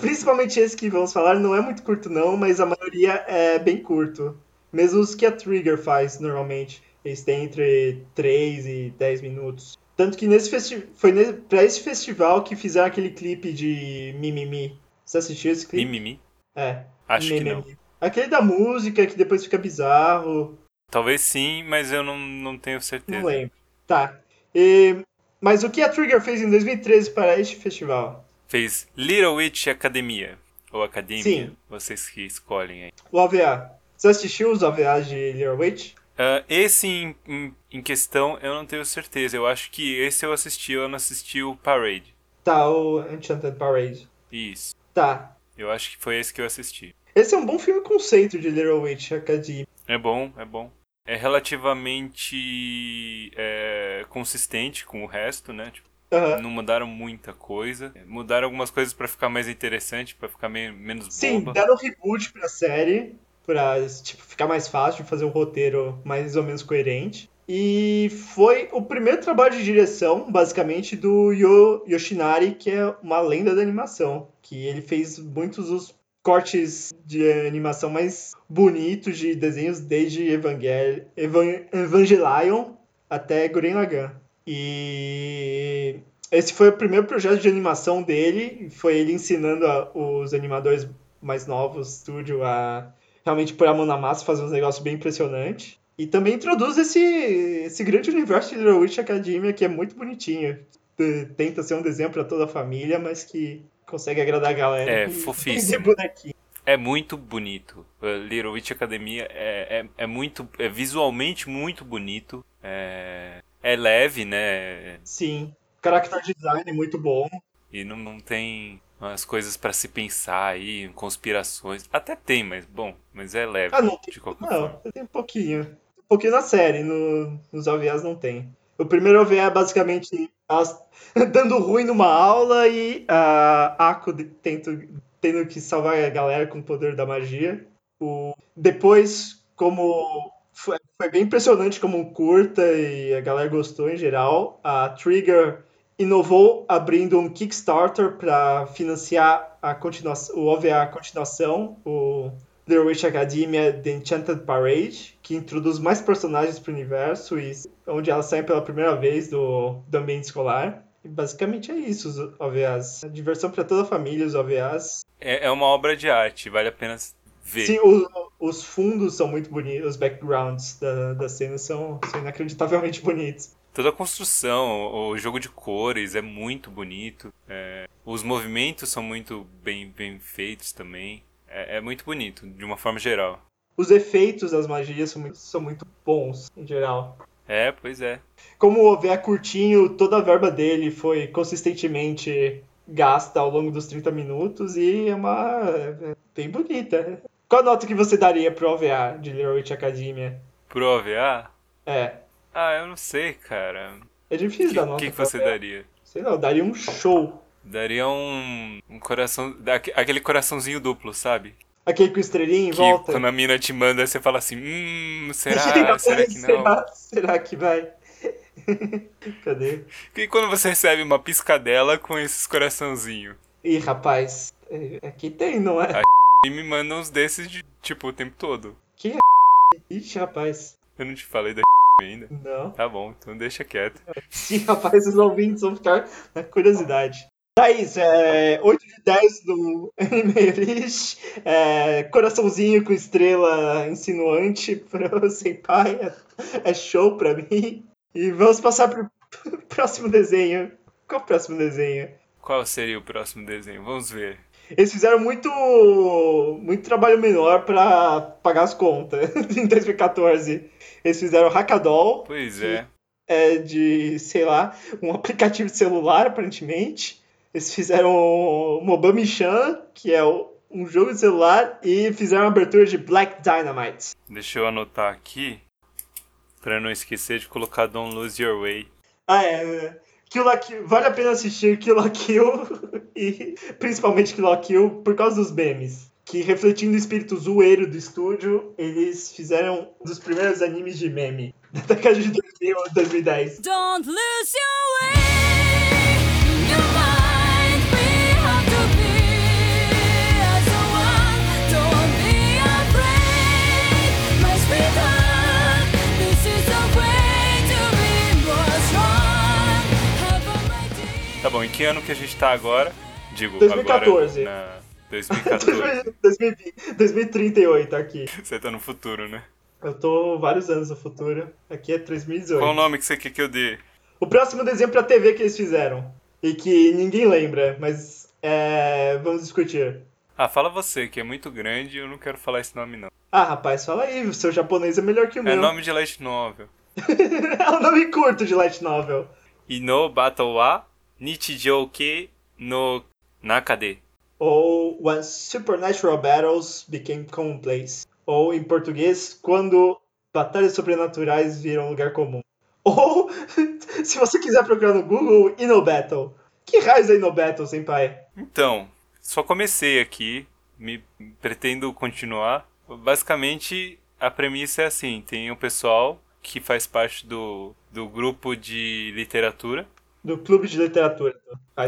[SPEAKER 2] Principalmente esse que vamos falar não é muito curto, não, mas a maioria é bem curto. Mesmo os que a Trigger faz normalmente. Eles têm entre 3 e 10 minutos. Tanto que nesse festi foi ne pra esse festival que fizeram aquele clipe de Mimimi. Você assistiu esse clipe?
[SPEAKER 1] Mimimi?
[SPEAKER 2] É.
[SPEAKER 1] Acho que não.
[SPEAKER 2] Mimimi. Aquele da música que depois fica bizarro.
[SPEAKER 1] Talvez sim, mas eu não, não tenho certeza.
[SPEAKER 2] Não lembro. Tá. E- Mas o que a Trigger fez em 2013 para este festival?
[SPEAKER 1] Fez Little Witch Academia. Ou Academia.
[SPEAKER 2] Sim.
[SPEAKER 1] Vocês que escolhem aí.
[SPEAKER 2] O OVA. Você assistiu os OVAs de Little Witch?
[SPEAKER 1] Ah, esse em, em, em questão eu não tenho certeza. Eu acho que esse eu assisti, eu não assisti o Parade.
[SPEAKER 2] Tá, o Enchanted Parade.
[SPEAKER 1] Isso.
[SPEAKER 2] Tá.
[SPEAKER 1] Eu acho que foi esse que eu assisti.
[SPEAKER 2] Esse é um bom filme conceito de Little Witch Academy.
[SPEAKER 1] É bom, é bom. É relativamente é, consistente com o resto, né? Tipo,
[SPEAKER 2] Aham.
[SPEAKER 1] não mudaram muita coisa. Mudaram algumas coisas pra ficar mais interessante, pra ficar meio, menos
[SPEAKER 2] Sim,
[SPEAKER 1] bomba.
[SPEAKER 2] deram um reboot pra série, pra tipo, ficar mais fácil de fazer um roteiro mais ou menos coerente. E foi o primeiro trabalho de direção, basicamente, do Yo Yoshinari, que é uma lenda da animação. Que ele fez muitos dos cortes de animação mais bonitos de desenhos desde Evangel Evan Evangelion até Gurren Lagann. E esse foi o primeiro projeto de animação dele, foi ele ensinando a- os animadores mais novos do estúdio a realmente pôr a mão na massa fazer uns negócios bem impressionantes. E também introduz esse, esse grande universo de Little Witch Academia que é muito bonitinho. Tenta ser um desenho pra toda a família, mas que consegue agradar a galera.
[SPEAKER 1] É, fofíssimo. É muito bonito. Uh, Little Witch Academia é, é, é muito. É visualmente muito bonito. É, é leve, né?
[SPEAKER 2] Sim. Character design muito bom.
[SPEAKER 1] E não, não tem umas coisas pra se pensar aí, conspirações. Até tem, mas bom, mas é leve.
[SPEAKER 2] Ah, não tem.
[SPEAKER 1] de qualquer forma.
[SPEAKER 2] Não, tem um pouquinho. Um pouquinho na série, no- nos OVAs não tem. O primeiro OVA é basicamente dando ruim numa aula e a de- tento, tendo que salvar a galera com o poder da magia. O, depois, como foi, foi bem impressionante como um curta e a galera gostou em geral, a Trigger inovou abrindo um Kickstarter para financiar a continuação, o OVA a continuação, o Little Witch Academia The Enchanted Parade, que introduz mais personagens para o universo e onde elas saem pela primeira vez do, do ambiente escolar. E basicamente é isso, os OVAs. Diversão para toda a família, os OVAs.
[SPEAKER 1] É, é uma obra de arte, vale a pena ver.
[SPEAKER 2] Sim, o- os fundos são muito bonitos, os backgrounds da, da cena são, são inacreditavelmente bonitos.
[SPEAKER 1] Toda a construção, o, o jogo de cores é muito bonito. é, os movimentos são muito bem, bem feitos também. É, é muito bonito, de uma forma geral.
[SPEAKER 2] Os efeitos das magias são muito, são muito bons, em geral.
[SPEAKER 1] É, pois é.
[SPEAKER 2] Como o OVA é curtinho, toda a verba dele foi consistentemente gasta ao longo dos 30 minutos e é uma. é bem bonita. Qual a nota que você daria pro OVA de Witch Academia?
[SPEAKER 1] Pro OVA?
[SPEAKER 2] É.
[SPEAKER 1] Ah, eu não sei, cara.
[SPEAKER 2] É
[SPEAKER 1] O
[SPEAKER 2] difícil
[SPEAKER 1] que,
[SPEAKER 2] dar nota.
[SPEAKER 1] que, que
[SPEAKER 2] pro
[SPEAKER 1] você
[SPEAKER 2] OVA.
[SPEAKER 1] daria?
[SPEAKER 2] Sei lá, eu daria um show.
[SPEAKER 1] Daria um, um coração. Aquele coraçãozinho duplo, sabe?
[SPEAKER 2] Aquele com estrelinha em
[SPEAKER 1] Que
[SPEAKER 2] volta.
[SPEAKER 1] quando a mina te manda, você fala assim: Hum, será? será que não?
[SPEAKER 2] Será, será que vai? Cadê?
[SPEAKER 1] E quando você recebe uma piscadela com esses coraçãozinhos?
[SPEAKER 2] Ih, rapaz. é- Aqui tem, não é?
[SPEAKER 1] E me mandam uns desses de tipo o tempo todo.
[SPEAKER 2] Ixi, rapaz.
[SPEAKER 1] Eu não te falei da ainda.
[SPEAKER 2] Não.
[SPEAKER 1] Tá bom, então deixa quieto.
[SPEAKER 2] Sim, rapaz, os ouvintes vão ficar na curiosidade. Thaís, é 8 de 10 do Anime List, é, coraçãozinho com estrela insinuante pro Senpai, é, é show pra mim. E vamos passar pro próximo desenho. Qual o próximo desenho?
[SPEAKER 1] Qual seria o próximo desenho? Vamos ver.
[SPEAKER 2] Eles fizeram muito, muito trabalho menor pra pagar as contas em 2014. Eles fizeram Hackadol,
[SPEAKER 1] Pois é.
[SPEAKER 2] é de, sei lá, um aplicativo de celular, aparentemente. Eles fizeram Mobami-chan, que é um jogo de celular, e fizeram a abertura de Black Dynamite.
[SPEAKER 1] Deixa eu anotar aqui. Pra não esquecer de colocar Don't Lose Your Way.
[SPEAKER 2] Ah, é. Kill la Kill, vale a pena assistir Kill la Kill e principalmente Kill la Kill por causa dos memes. Que refletindo o espírito zoeiro do estúdio, eles fizeram um dos primeiros animes de meme da década de 2000, 2010.
[SPEAKER 3] Don't lose your way,
[SPEAKER 1] bom, em que ano que a gente tá agora? Digo,
[SPEAKER 2] 2014.
[SPEAKER 1] agora na 2014.
[SPEAKER 2] 2020, 2038 aqui.
[SPEAKER 1] Você tá no futuro, né?
[SPEAKER 2] Eu tô vários anos no futuro. Aqui é 2018.
[SPEAKER 1] Qual o nome que você quer que eu dê?
[SPEAKER 2] O próximo desenho pra TV que eles fizeram. E que ninguém lembra, mas é, vamos discutir.
[SPEAKER 1] Ah, fala você, que é muito grande e eu não quero falar esse nome não.
[SPEAKER 2] Ah, rapaz, fala aí, o seu japonês é melhor que o
[SPEAKER 1] É
[SPEAKER 2] meu.
[SPEAKER 1] nome de light novel.
[SPEAKER 2] é um nome curto de light novel.
[SPEAKER 1] Ino Battle wa Nichijou ke no Nakade.
[SPEAKER 2] Ou When Supernatural Battles Became Commonplace. Ou, em português, Quando Batalhas Sobrenaturais Viram Lugar Comum. Ou, se você quiser procurar no Google, Inobattle. Que raios é Inobattle, senpai?
[SPEAKER 1] Então, só comecei aqui, me pretendo continuar. Basicamente, a premissa é assim: tem um pessoal que faz parte do, do grupo de literatura,
[SPEAKER 2] Do Clube de Literatura.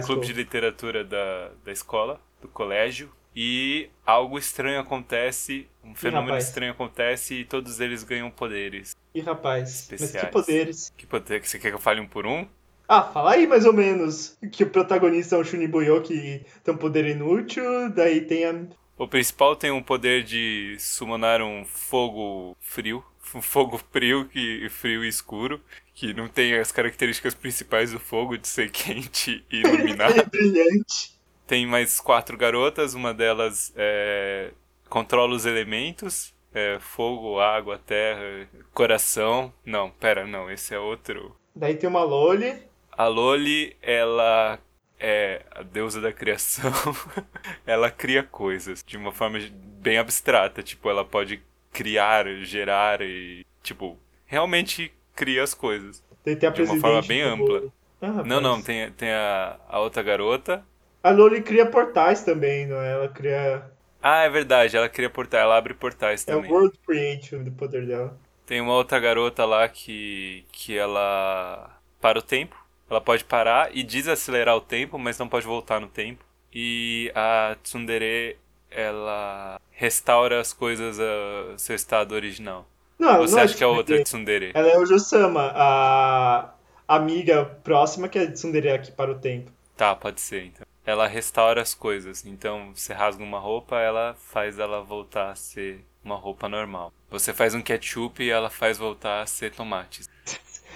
[SPEAKER 1] clube de literatura da, da escola, do colégio, e algo estranho acontece, um fenômeno estranho acontece e todos eles ganham poderes.
[SPEAKER 2] Ih, rapaz, mas que
[SPEAKER 1] Especiais.
[SPEAKER 2] poderes.
[SPEAKER 1] Que poder você quer que eu fale um por um?
[SPEAKER 2] Ah, fala aí mais ou menos. Que o protagonista é um Shunibuyo que tem um poder inútil, daí tem a.
[SPEAKER 1] O principal tem um poder de summonar um fogo frio, um fogo frio e frio e escuro, que não tem as características principais do fogo de ser quente e iluminar.
[SPEAKER 2] Ele é brilhante.
[SPEAKER 1] tem mais quatro garotas, uma delas é, controla os elementos, é, fogo, água, terra, coração. Não, pera, não, esse é outro.
[SPEAKER 2] Daí tem uma Loli.
[SPEAKER 1] A Loli, ela é a deusa da criação. ela cria coisas de uma forma bem abstrata. Tipo, ela pode criar, gerar e, tipo, realmente cria as coisas.
[SPEAKER 2] Tem a
[SPEAKER 1] De uma forma bem
[SPEAKER 2] do-
[SPEAKER 1] ampla.
[SPEAKER 2] Ah.
[SPEAKER 1] Não, não, tem, tem a, a outra garota.
[SPEAKER 2] A Loli cria portais também, não é? Ela cria.
[SPEAKER 1] Ah, é verdade, ela cria portais, ela abre portais
[SPEAKER 2] É o
[SPEAKER 1] também.
[SPEAKER 2] World Creation do poder dela.
[SPEAKER 1] Tem uma outra garota lá que, que ela para o tempo. Ela pode parar e desacelerar o tempo, mas não pode voltar no tempo. E a Tsundere, ela restaura as coisas ao seu estado original.
[SPEAKER 2] Não,
[SPEAKER 1] Você
[SPEAKER 2] não
[SPEAKER 1] acha que é a outra
[SPEAKER 2] Tsundere. Ela é o Josama, a amiga próxima que é Tsundere aqui para o tempo.
[SPEAKER 1] Tá, pode ser então. Ela restaura as coisas. Então, você rasga uma roupa, ela faz ela voltar a ser uma roupa normal. Você faz um ketchup e ela faz voltar a ser tomates.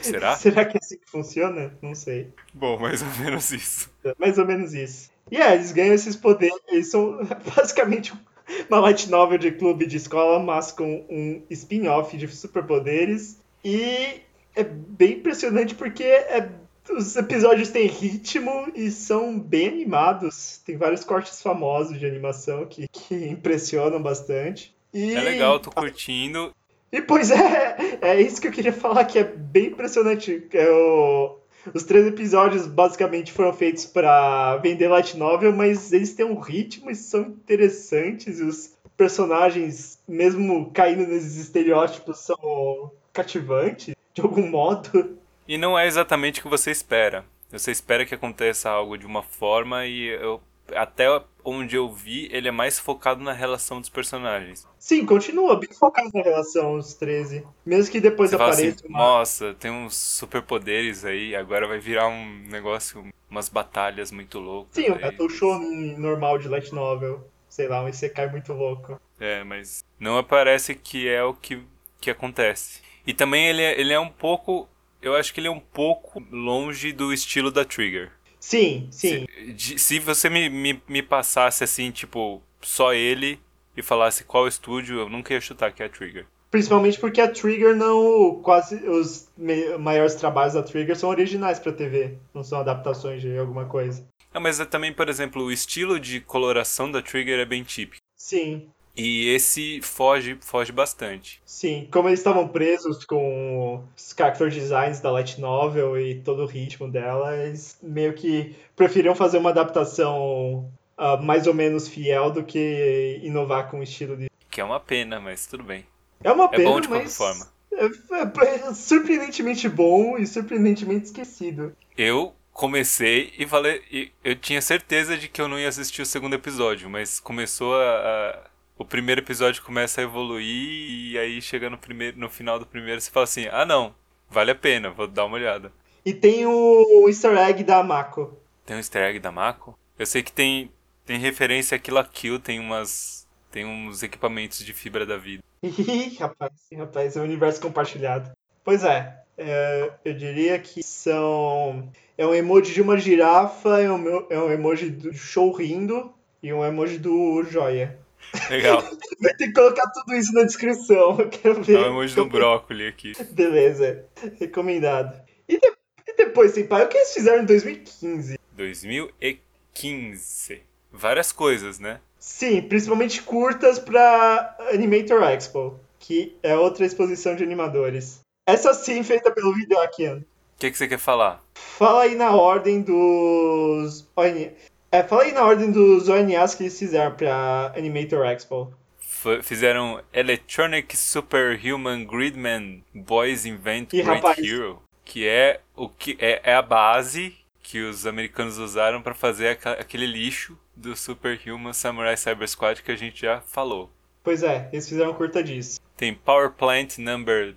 [SPEAKER 1] Será?
[SPEAKER 2] Será que é assim que funciona? Não sei.
[SPEAKER 1] Bom, mais ou menos isso.
[SPEAKER 2] Mais ou menos isso. E é, eles ganham esses poderes. Eles são basicamente uma light novel de clube de escola, mas com um spin-off de superpoderes. E é bem impressionante porque é- os episódios têm ritmo e são bem animados. Tem vários cortes famosos de animação que, que impressionam bastante. E,
[SPEAKER 1] É legal, tô curtindo.
[SPEAKER 2] E pois é, é isso que eu queria falar, que é bem impressionante. É o- Os três episódios basicamente foram feitos para vender light novel, mas eles têm um ritmo e são interessantes. E os personagens, mesmo caindo nesses estereótipos, são cativantes de algum modo.
[SPEAKER 1] E não é exatamente o que você espera. Você espera que aconteça algo de uma forma e eu, até onde eu vi, ele é mais focado na relação dos personagens.
[SPEAKER 2] Sim, continua bem focado na relação os 13. Mesmo que depois
[SPEAKER 1] Você assim,
[SPEAKER 2] apareça uma.
[SPEAKER 1] nossa, tem uns superpoderes aí, agora vai virar um negócio, umas batalhas muito loucas.
[SPEAKER 2] Sim, um
[SPEAKER 1] aí.
[SPEAKER 2] battle show normal de light novel. Sei lá, um Isekai muito louco.
[SPEAKER 1] É, mas não aparece que é o que, que acontece. E também ele é, ele é um pouco. Eu acho que ele é um pouco longe do estilo da Trigger.
[SPEAKER 2] Sim, sim.
[SPEAKER 1] Se, de- se você me, me, me passasse assim, tipo, só ele e falasse qual estúdio, eu nunca ia chutar que é a Trigger.
[SPEAKER 2] Principalmente porque a Trigger não. Quase os me- maiores trabalhos da Trigger são originais pra TV, não são adaptações de alguma coisa.
[SPEAKER 1] Ah, mas é também, por exemplo, o estilo de coloração da Trigger é bem típico.
[SPEAKER 2] Sim.
[SPEAKER 1] E esse foge, foge bastante.
[SPEAKER 2] Sim, como eles estavam presos com os character designs da Light Novel e todo o ritmo dela, eles meio que preferiam fazer uma adaptação ah, mais ou menos fiel do que inovar com o estilo de.
[SPEAKER 1] Que é uma pena, mas tudo bem.
[SPEAKER 2] É uma
[SPEAKER 1] É
[SPEAKER 2] pena,
[SPEAKER 1] bom de qualquer
[SPEAKER 2] mas
[SPEAKER 1] forma.
[SPEAKER 2] É, é- é surpreendentemente bom e surpreendentemente esquecido.
[SPEAKER 1] Eu comecei e falei. e eu tinha certeza de que eu não ia assistir o segundo episódio, mas começou a. a- o primeiro episódio começa a evoluir e aí chega no, primeiro, no final do primeiro você fala assim: ah não, vale a pena, vou dar uma olhada.
[SPEAKER 2] E tem o easter egg da Mako.
[SPEAKER 1] Tem um easter egg da Mako? Eu sei que tem, tem referência a Kill Kill, tem umas. Tem uns equipamentos de fibra da vida.
[SPEAKER 2] Ih, rapaz, rapaz, é um universo compartilhado. Pois é, é, eu diria que são. É um emoji de uma girafa, é um, é um emoji do show rindo e um emoji do joia.
[SPEAKER 1] Legal.
[SPEAKER 2] Vai ter que colocar tudo isso na descrição, eu quero
[SPEAKER 1] É
[SPEAKER 2] ver.
[SPEAKER 1] o emoji do brócoli aqui.
[SPEAKER 2] Beleza, recomendado. E, de- e depois, Senpai, o que eles fizeram em 2015?
[SPEAKER 1] 2015. Várias coisas, né?
[SPEAKER 2] Sim, principalmente curtas pra Animator Expo, que é outra exposição de animadores. Essa sim feita pelo Videoakian.
[SPEAKER 1] O que, que você quer falar?
[SPEAKER 2] Fala aí na ordem dos. É, fala aí na ordem dos ONAs que eles fizeram pra Animator Expo.
[SPEAKER 1] F- fizeram Electronic Superhuman Gridman Boys Invent
[SPEAKER 2] Ih,
[SPEAKER 1] Great
[SPEAKER 2] rapaz.
[SPEAKER 1] Hero, que é o que é, é a base que os americanos usaram pra fazer aquele lixo do Superhuman Samurai Cyber Squad que a gente já falou.
[SPEAKER 2] Pois é, eles fizeram curta disso.
[SPEAKER 1] Tem Power Plant Number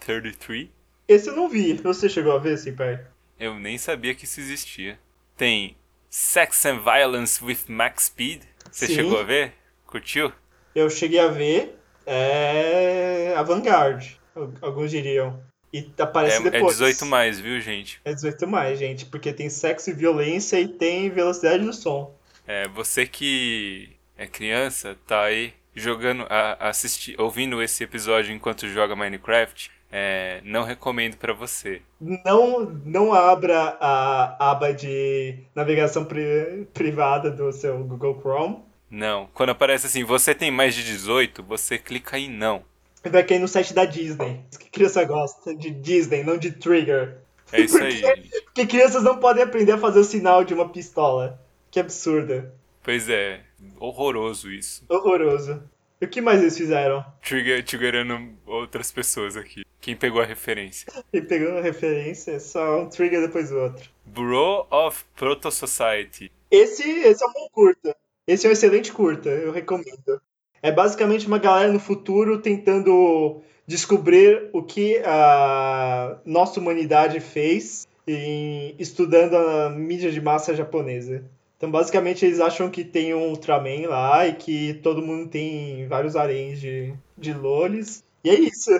[SPEAKER 1] 33.
[SPEAKER 2] Esse eu não vi. Você chegou a ver, Simpai?
[SPEAKER 1] Eu nem sabia que isso existia. Tem Sex and Violence with Max Speed. Você
[SPEAKER 2] Sim.
[SPEAKER 1] chegou a ver? Curtiu?
[SPEAKER 2] Eu cheguei a ver. É. Avant-garde, al- alguns diriam. E aparece
[SPEAKER 1] É, é
[SPEAKER 2] depois.
[SPEAKER 1] 18 mais, viu, gente?
[SPEAKER 2] É 18 mais, gente, porque tem sexo e violência e tem velocidade do som.
[SPEAKER 1] É, você que é criança, tá aí jogando, a, assisti, ouvindo esse episódio enquanto joga Minecraft, é, não recomendo pra você.
[SPEAKER 2] Não, não abra a aba de navegação pri- privada do seu Google Chrome.
[SPEAKER 1] Não. Quando aparece assim, você tem mais de 18, você clica em não.
[SPEAKER 2] Vai cair no site da Disney. Que criança gosta de Disney, não de Trigger.
[SPEAKER 1] É isso aí, gente.
[SPEAKER 2] Porque crianças não podem aprender a fazer o sinal de uma pistola. Que absurdo.
[SPEAKER 1] Pois é, horroroso isso.
[SPEAKER 2] Horroroso. E o que mais eles fizeram?
[SPEAKER 1] Trigger, triggerando outras pessoas aqui. Quem pegou a referência?
[SPEAKER 2] Ele pegou uma referência, só um trigger depois do outro.
[SPEAKER 1] Bureau of Proto Society.
[SPEAKER 2] Esse, esse é um bom curta. Esse é um excelente curta, eu recomendo. É basicamente uma galera no futuro tentando descobrir o que a nossa humanidade fez em estudando a mídia de massa japonesa. Então, basicamente, eles acham que tem um Ultraman lá e que todo mundo tem vários haréns de, de lolis. E é isso.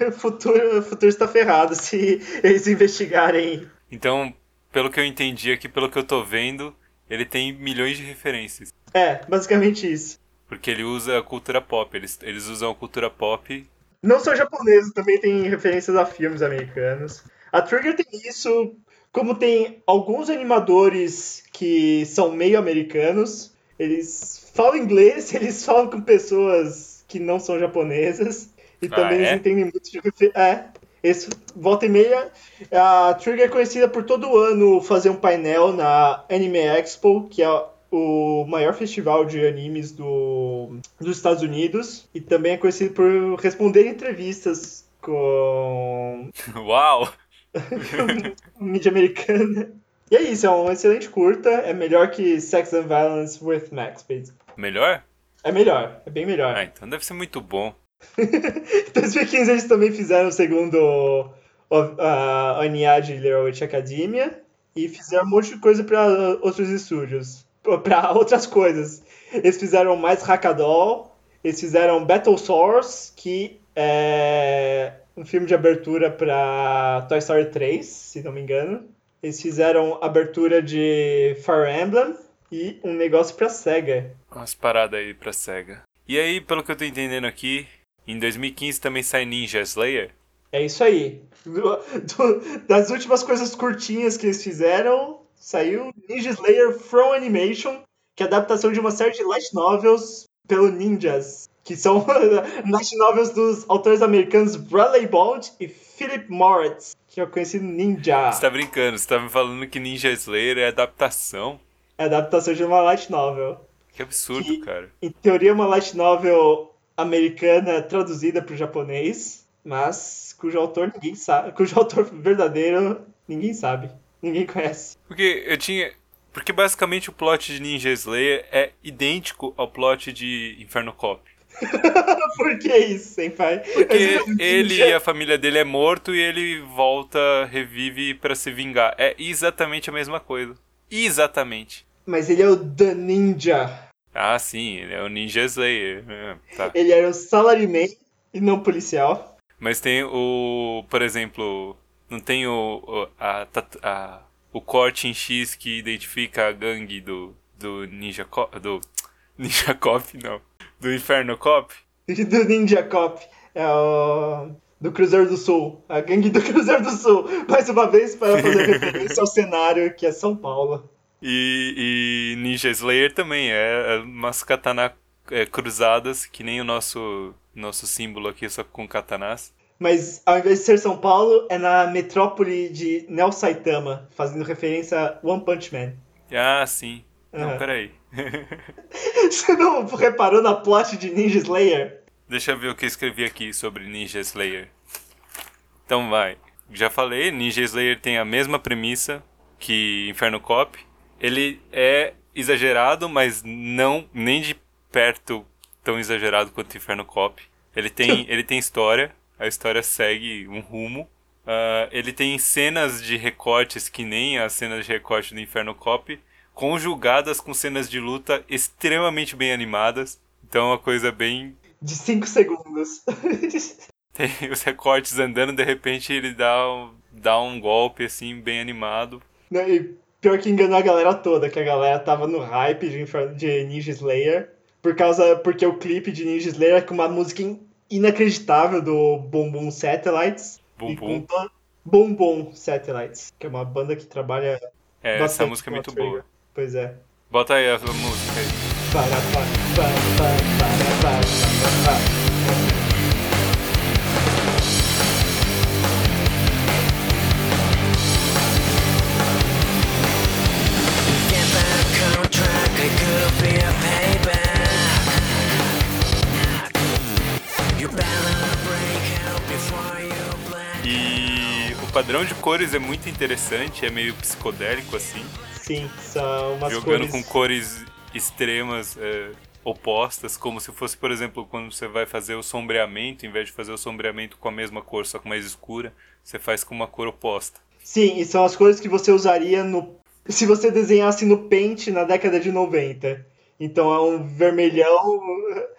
[SPEAKER 2] O futuro, o futuro está ferrado se eles investigarem
[SPEAKER 1] Então, pelo que eu entendi aqui, pelo que eu tô vendo, ele tem milhões de referências.
[SPEAKER 2] É, basicamente isso.
[SPEAKER 1] Porque ele usa a cultura pop. Eles, eles usam a cultura pop.
[SPEAKER 2] Não só japoneses, também tem referências a filmes americanos. A Trigger tem isso, como tem alguns animadores que são meio americanos, eles falam inglês, eles falam com pessoas que não são japonesas, e
[SPEAKER 1] Ah,
[SPEAKER 2] também
[SPEAKER 1] é?
[SPEAKER 2] eles entendem muito de refer- É, esse, volta e meia, a Trigger é conhecida por todo ano fazer um painel na Anime Expo, que é o maior festival de animes do, dos Estados Unidos, e também é conhecido por responder entrevistas com
[SPEAKER 1] Uau!
[SPEAKER 2] mídia americana. E é isso, é um excelente curta, é melhor que Sex and Violence with Max Speed.
[SPEAKER 1] Melhor?
[SPEAKER 2] É melhor, é bem melhor.
[SPEAKER 1] Ah, então deve ser muito bom.
[SPEAKER 2] Em 2015 eles também fizeram o segundo a ONA de Little Witch Academia e fizeram um monte de coisa para outros estúdios, para outras coisas. Eles fizeram mais Hackadol, eles fizeram Battle Source, que é um filme de abertura para Toy Story 3, se não me engano. Eles fizeram abertura de Fire Emblem e um negócio para Sega.
[SPEAKER 1] Umas paradas aí pra SEGA. E aí, pelo que eu tô entendendo aqui, em 2015 também sai Ninja Slayer.
[SPEAKER 2] É isso aí. Do- do- das últimas coisas curtinhas que eles fizeram, saiu Ninja Slayer From Animation, que é a adaptação de uma série de light novels pelo Ninjas, que são light novels dos autores americanos Bradley Bond e Philip Moritz, que é o conhecido Ninja.
[SPEAKER 1] Você tá brincando, você tá me falando que Ninja Slayer é adaptação?
[SPEAKER 2] É adaptação de uma light novel.
[SPEAKER 1] Que absurdo,
[SPEAKER 2] Que-
[SPEAKER 1] cara.
[SPEAKER 2] Em teoria, uma light novel americana traduzida para o japonês, mas cujo autor ninguém sabe, cujo autor verdadeiro ninguém sabe, ninguém conhece.
[SPEAKER 1] Porque eu tinha. Porque basicamente o plot de Ninja Slayer é idêntico ao plot de Inferno Cop.
[SPEAKER 2] Por que isso, senpai?
[SPEAKER 1] Porque ele e a família dele é morto e ele volta, revive pra se vingar. É exatamente a mesma coisa. Exatamente.
[SPEAKER 2] Mas ele é o The Ninja.
[SPEAKER 1] Ah, sim, ele é o Ninja Slayer. É, tá.
[SPEAKER 2] Ele era um salaryman e não policial.
[SPEAKER 1] Mas tem o. Por exemplo, não tem o. o- a, tatu- a- o corte em X que identifica a gangue do. Do Ninja Cop. Do. Ninja Cop, não. Do Inferno Cop?
[SPEAKER 2] Do Ninja Cop. É o. Do Cruzeiro do Sul. A gangue do Cruzeiro do Sul. Mais uma vez para fazer referência ao cenário que é São Paulo.
[SPEAKER 1] E, e Ninja Slayer também é, é umas katana é, cruzadas, que nem o nosso, nosso símbolo aqui, só com katanás.
[SPEAKER 2] Mas ao invés de ser São Paulo, é na metrópole de Neo Saitama, fazendo referência a One Punch Man.
[SPEAKER 1] Ah, sim. Não,
[SPEAKER 2] Aham.
[SPEAKER 1] peraí.
[SPEAKER 2] Você não reparou na plot de Ninja Slayer?
[SPEAKER 1] Deixa eu ver o que eu escrevi aqui sobre Ninja Slayer. Então vai. Já falei, Ninja Slayer tem a mesma premissa que Inferno Cop. Ele é exagerado, mas não nem de perto tão exagerado quanto Inferno Cop. Ele tem, ele tem história, a história segue um rumo. Ah, ele tem cenas de recortes que nem as cenas de recorte do Inferno Cop, conjugadas com cenas de luta extremamente bem animadas. Então é uma coisa bem
[SPEAKER 2] De 5 segundos.
[SPEAKER 1] tem os recortes andando, de repente ele dá, um- dá um golpe assim, bem animado.
[SPEAKER 2] E pior que enganou a galera toda, que a galera tava no hype de, de Ninja Slayer. Por causa. Porque o clipe de Ninja Slayer é com uma música in- inacreditável do Boom Satellites. Boom Boom Satellites, que é uma banda que trabalha
[SPEAKER 1] É, essa música é muito
[SPEAKER 2] Trigger.
[SPEAKER 1] boa.
[SPEAKER 2] Pois é.
[SPEAKER 1] Bota aí a música aí.
[SPEAKER 2] Para, para, para, para, para, para, para, para.
[SPEAKER 1] E o padrão de cores é muito interessante, é meio psicodélico assim,
[SPEAKER 2] Sim, são umas
[SPEAKER 1] jogando
[SPEAKER 2] cores...
[SPEAKER 1] com cores extremas, é, opostas, como se fosse, por exemplo, quando você vai fazer o sombreamento, em vez de fazer o sombreamento com a mesma cor, só que mais escura, você faz com uma cor oposta.
[SPEAKER 2] Sim, e são as cores que você usaria no se você desenhasse no Paint na década de 90. Então é um vermelhão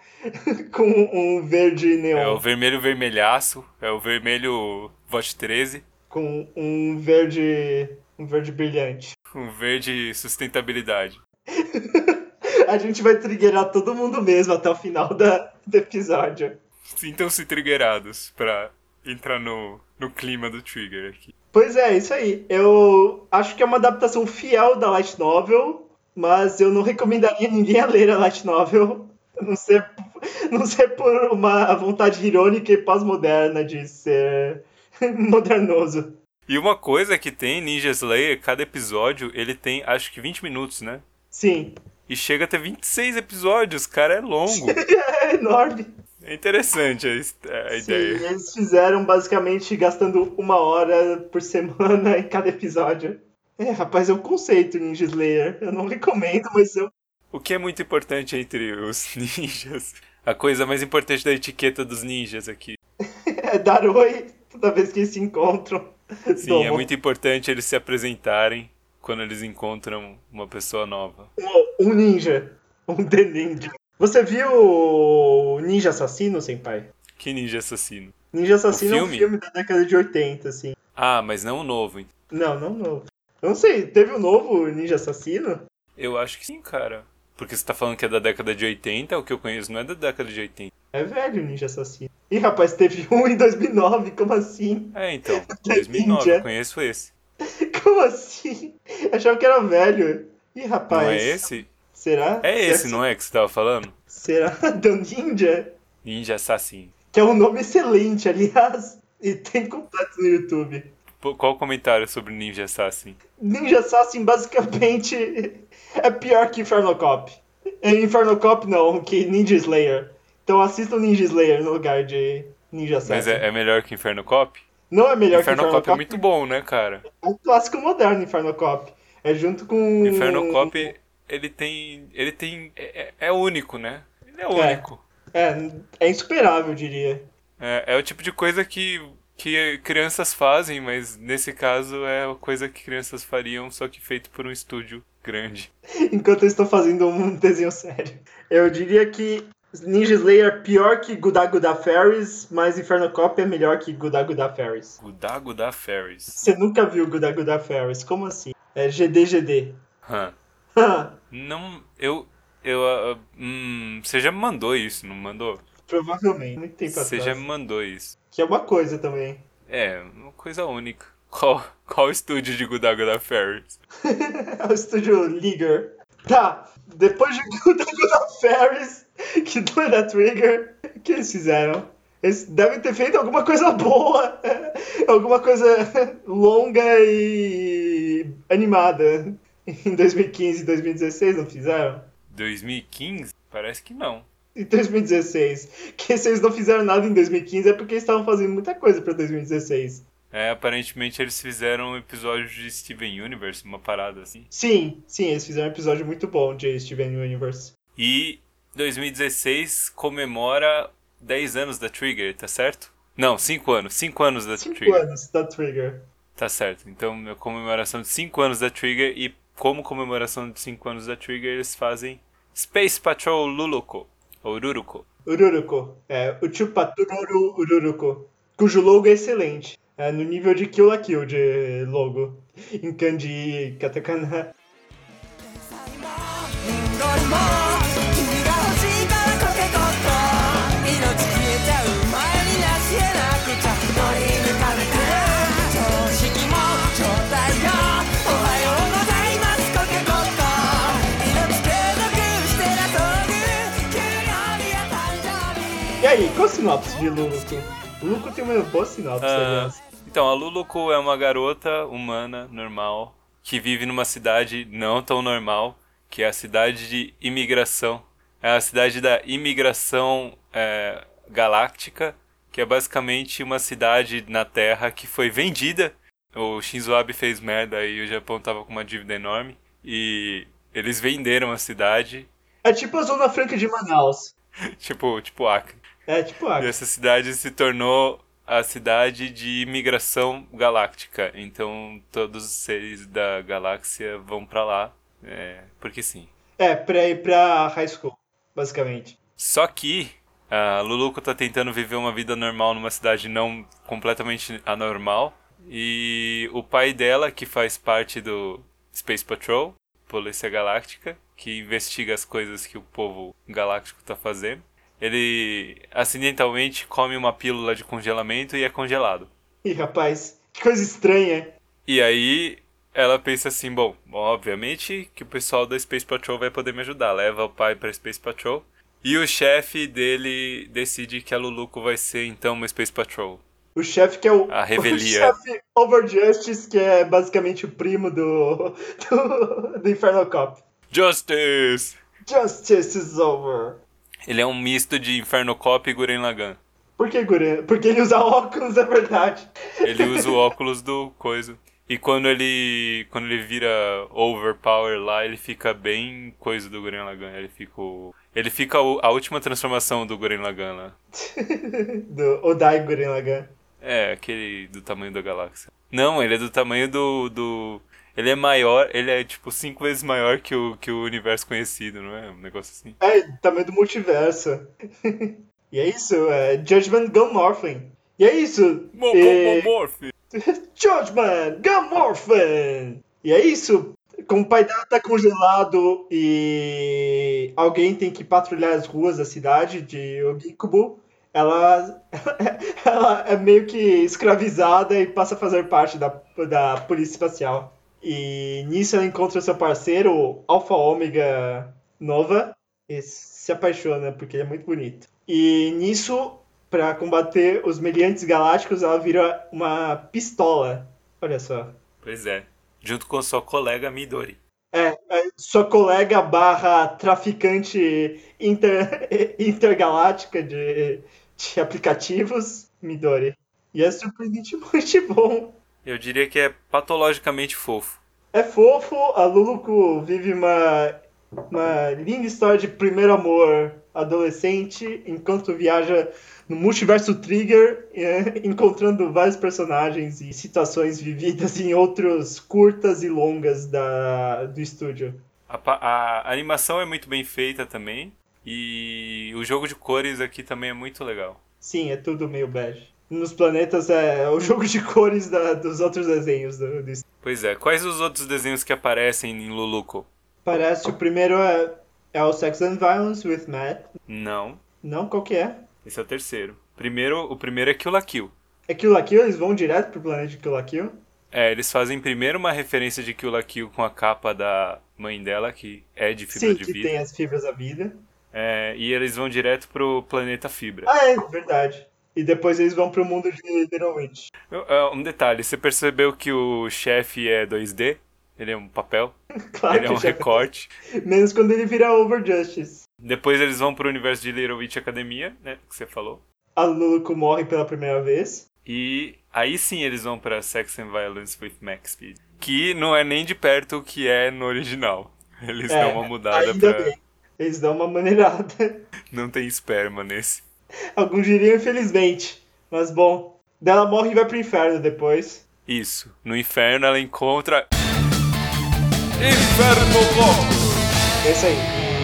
[SPEAKER 2] com um verde
[SPEAKER 1] É
[SPEAKER 2] neon,
[SPEAKER 1] o vermelho vermelhaço, é o vermelho Vote 13,
[SPEAKER 2] com um verde um verde brilhante.
[SPEAKER 1] um verde sustentabilidade.
[SPEAKER 2] A gente vai triggerar todo mundo mesmo até o final da, do episódio.
[SPEAKER 1] Sintam-se triggerados pra entrar no, no clima do trigger aqui.
[SPEAKER 2] Pois é, isso aí. Eu acho que é uma adaptação fiel da Light Novel, mas eu não recomendaria ninguém a ler a Light Novel, a não ser, não ser por uma vontade irônica e pós-moderna de ser modernoso.
[SPEAKER 1] E uma coisa que tem Ninja Slayer, cada episódio, ele tem acho que 20 minutos, né?
[SPEAKER 2] Sim,
[SPEAKER 1] E chega a ter 26 episódios, cara, é longo.
[SPEAKER 2] é enorme.
[SPEAKER 1] É interessante a, his- a
[SPEAKER 2] Sim,
[SPEAKER 1] ideia.
[SPEAKER 2] eles fizeram basicamente gastando uma hora por semana em cada episódio. É, rapaz, é um conceito Ninja Slayer. Eu não recomendo, mas eu
[SPEAKER 1] O que é muito importante entre os ninjas? A coisa mais importante da etiqueta dos ninjas aqui.
[SPEAKER 2] é dar oi toda vez que eles se encontram.
[SPEAKER 1] Sim,
[SPEAKER 2] Domo.
[SPEAKER 1] é muito importante eles se apresentarem quando eles encontram uma pessoa nova.
[SPEAKER 2] Um ninja. Um The Ninja. Você viu o Ninja Assassino, senpai?
[SPEAKER 1] Que ninja assassino?
[SPEAKER 2] Ninja Assassino
[SPEAKER 1] O
[SPEAKER 2] é um
[SPEAKER 1] filme?
[SPEAKER 2] da década de 80, assim.
[SPEAKER 1] Ah, mas não o novo. então.
[SPEAKER 2] Não, não novo. Eu não sei, teve o novo Ninja Assassino?
[SPEAKER 1] Eu acho que sim, cara. Porque você tá falando que é da década de 80, o que eu conheço não é da década de 80.
[SPEAKER 2] É velho o Ninja Assassino. Ih, rapaz, teve um em 2009, como assim?
[SPEAKER 1] É, então, 2009,
[SPEAKER 2] Ninja.
[SPEAKER 1] eu conheço esse.
[SPEAKER 2] Como assim? Eu achava que era velho. Ih, rapaz.
[SPEAKER 1] Não é esse?
[SPEAKER 2] Será?
[SPEAKER 1] É esse, não é que você tava falando?
[SPEAKER 2] Será? The Ninja?
[SPEAKER 1] Ninja Assassin.
[SPEAKER 2] Que é um nome excelente, aliás. E tem completo no YouTube.
[SPEAKER 1] Pô, Qual o comentário sobre Ninja Assassin?
[SPEAKER 2] Ninja Assassin basicamente é pior que Inferno Cop. É Inferno Cop não, que Ninja Slayer. Então assista o Ninja Slayer no lugar de Ninja Assassin.
[SPEAKER 1] Mas é, é melhor que Inferno Cop?
[SPEAKER 2] Não é melhor
[SPEAKER 1] Inferno
[SPEAKER 2] que Inferno
[SPEAKER 1] Cop é muito bom, né, cara?
[SPEAKER 2] É um clássico moderno Inferno Cop. É junto com.
[SPEAKER 1] Inferno Cop, ele tem. Ele tem. É, é- é único, né? Ele é único.
[SPEAKER 2] É, é insuperável, eu diria.
[SPEAKER 1] É, é o tipo de coisa que, que crianças fazem, mas nesse caso é a coisa que crianças fariam, só que feito por um estúdio grande.
[SPEAKER 2] Enquanto eu estou fazendo um desenho sério. Eu diria que Ninja Slayer é pior que Guda Guda Fairies, mas Inferno Cop é melhor que Guda Guda Fairies.
[SPEAKER 1] Gudago da Ferris.
[SPEAKER 2] Você nunca viu Guda Guda Fairies? Como assim? É GDGD.
[SPEAKER 1] Hã. Não. Eu. Eu. ah, hum, você já me mandou isso, não mandou?
[SPEAKER 2] Provavelmente. Muito tempo
[SPEAKER 1] Você
[SPEAKER 2] atrás.
[SPEAKER 1] já me mandou isso.
[SPEAKER 2] Que é uma coisa também.
[SPEAKER 1] É, uma coisa única. Qual, qual estúdio de Gudago da Ferris?
[SPEAKER 2] é o estúdio Liger. Tá, depois de Guda Guda Fairies, que não é da Trigger, o que eles fizeram? Eles devem ter feito alguma coisa boa, alguma coisa longa e animada em 2015 e 2016, não fizeram?
[SPEAKER 1] 2015? Parece que não.
[SPEAKER 2] Em 2016. Que se eles não fizeram nada em 2015 é porque eles estavam fazendo muita coisa pra 2016.
[SPEAKER 1] É, aparentemente eles fizeram um episódio de Steven Universe, uma parada assim.
[SPEAKER 2] Sim, sim, eles fizeram um episódio muito bom de Steven Universe.
[SPEAKER 1] E 2016 comemora 10 anos da Trigger, tá certo? Não, 5 anos. 5 anos da
[SPEAKER 2] 5
[SPEAKER 1] Trigger.
[SPEAKER 2] anos da Trigger.
[SPEAKER 1] Tá certo. Então, a comemoração de 5 anos da Trigger e como comemoração de 5 anos da Trigger, eles fazem Space Patrol Luluko, ou Ruruko.
[SPEAKER 2] Ururuko. É, o Chupatururu Ururuko. Cujo logo é excelente. É no nível de Kill la Kill de logo. Em kanji katakana.
[SPEAKER 4] 日
[SPEAKER 2] E aí, qual a sinopse de Luluko? Luluko tem uma boa sinopse,
[SPEAKER 1] Ah,
[SPEAKER 2] aliás.
[SPEAKER 1] então, a Luluko é uma garota humana, normal, que vive numa cidade não tão normal, que é a cidade de imigração. É a cidade da imigração é, galáctica, que é basicamente uma cidade na Terra que foi vendida. O Shinzo Abe fez merda e o Japão tava com uma dívida enorme. E eles venderam a cidade,
[SPEAKER 2] É tipo a Zona Franca de Manaus.
[SPEAKER 1] tipo, tipo Acre.
[SPEAKER 2] É tipo
[SPEAKER 1] E essa cidade se tornou a cidade de imigração galáctica. Então todos os seres da galáxia vão pra lá, é, porque sim.
[SPEAKER 2] É, pra ir pra high school, basicamente.
[SPEAKER 1] Só que a Luluco tá tentando viver uma vida normal numa cidade não completamente anormal. E o pai dela, que faz parte do Space Patrol, Polícia Galáctica, que investiga as coisas que o povo galáctico tá fazendo, ele acidentalmente come uma pílula de congelamento e é congelado.
[SPEAKER 2] Ih, rapaz, que coisa estranha.
[SPEAKER 1] E aí ela pensa assim, bom, obviamente que o pessoal da Space Patrol vai poder me ajudar. Leva o pai pra Space Patrol. E o chefe dele decide que a Luluco vai ser então uma Space Patrol.
[SPEAKER 2] O chefe que é o.
[SPEAKER 1] A revelia.
[SPEAKER 2] O chefe Over Justice, que é basicamente o primo do. do, do Infernal Cop.
[SPEAKER 1] Justice!
[SPEAKER 2] Justice is over.
[SPEAKER 1] Ele é um misto de Inferno Cop e Guren Lagann.
[SPEAKER 2] Por que, Guren? Porque ele usa óculos, é verdade.
[SPEAKER 1] Ele usa o óculos do coisa. E quando ele quando ele vira overpower lá, ele fica bem coisa do Guren Lagann. Ele fica o- ele fica a última transformação do Guren Lagann lá.
[SPEAKER 2] do Odai Guren Lagann.
[SPEAKER 1] É, aquele do tamanho da galáxia. Não, ele é do tamanho do. do... Ele é maior, ele é tipo cinco vezes maior que o, que o universo conhecido, não é? Um negócio assim.
[SPEAKER 2] É, tamanho do multiverso. e é isso, é Judgment Gun Morphin. E é isso.
[SPEAKER 1] Morph!
[SPEAKER 2] Judgment Gun Morphin. E é isso. Como o pai dela tá congelado e alguém tem que patrulhar as ruas da cidade de Ogikubo, ela, ela é meio que escravizada e passa a fazer parte da, da polícia espacial. E nisso ela encontra seu parceiro, Alpha Ômega Nova, e se apaixona porque ele é muito bonito. E nisso, pra combater os meliantes galácticos, ela vira uma pistola. Olha só.
[SPEAKER 1] Pois é. Junto com sua colega Midori.
[SPEAKER 2] É, é, sua colega barra traficante inter, intergaláctica de, de aplicativos, Midori. E é surpreendentemente bom.
[SPEAKER 1] Eu diria que é patologicamente fofo.
[SPEAKER 2] É fofo, a Luluco vive uma, uma linda história de primeiro amor adolescente, enquanto viaja no multiverso Trigger, é, encontrando vários personagens e situações vividas em outros curtas e longas da, do estúdio.
[SPEAKER 1] A, pa- a animação é muito bem feita também. E o jogo de cores aqui também é muito legal.
[SPEAKER 2] Sim, é tudo meio bege. Nos planetas é o jogo de cores da- dos outros desenhos do, do.
[SPEAKER 1] Pois é, quais os outros desenhos que aparecem em Luluco?
[SPEAKER 2] Parece o primeiro é, é o Sex and Violence with Matt.
[SPEAKER 1] Não,
[SPEAKER 2] Não, qual que é?
[SPEAKER 1] esse é o terceiro. Primeiro, o primeiro é Kill la Kill.
[SPEAKER 2] É Kill la Kill, eles vão direto pro planeta Kill la Kill.
[SPEAKER 1] É, eles fazem primeiro uma referência de Kill la Kill com a capa da mãe dela, que é de fibra
[SPEAKER 2] Sim,
[SPEAKER 1] de
[SPEAKER 2] que
[SPEAKER 1] vidro.
[SPEAKER 2] tem as fibras da vida.
[SPEAKER 1] É, e eles vão direto pro planeta Fibra.
[SPEAKER 2] Ah, é, verdade. E depois eles vão pro mundo de Little Witch.
[SPEAKER 1] É, Um detalhe, você percebeu que o chefe é 2D? Ele é um papel?
[SPEAKER 2] Claro
[SPEAKER 1] ele é um recorte.
[SPEAKER 2] Menos quando ele vira Over Justice.
[SPEAKER 1] Depois eles vão pro universo de Little Witch Academia, né? Que você falou.
[SPEAKER 2] A Luluco morre pela primeira vez.
[SPEAKER 1] E aí sim eles vão pra Sex and Violence with Max Speed. Que não é nem de perto o que é no original. Eles
[SPEAKER 2] É,
[SPEAKER 1] dão uma mudada pra.
[SPEAKER 2] bem. Eles dão uma maneirada.
[SPEAKER 1] Não tem esperma nesse.
[SPEAKER 2] Alguns diriam infelizmente. Mas bom. Dela morre e vai pro inferno depois.
[SPEAKER 1] Isso. No inferno ela encontra. Inferno!
[SPEAKER 2] É isso aí.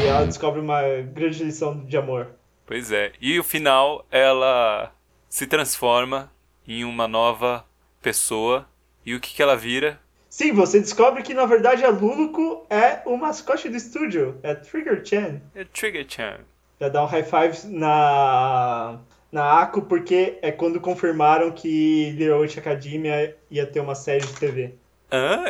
[SPEAKER 2] E ela descobre uma grande lição de amor.
[SPEAKER 1] Pois é. E o final ela se transforma em uma nova pessoa. E o que, que ela vira?
[SPEAKER 2] Sim, você descobre que na verdade a Luluco é o mascote do estúdio. É Trigger Chan.
[SPEAKER 1] É Trigger-chan.
[SPEAKER 2] Já dá um high five na, na Ako, porque é quando confirmaram que Little Witch Academia ia ter uma série de TV.
[SPEAKER 1] Hã?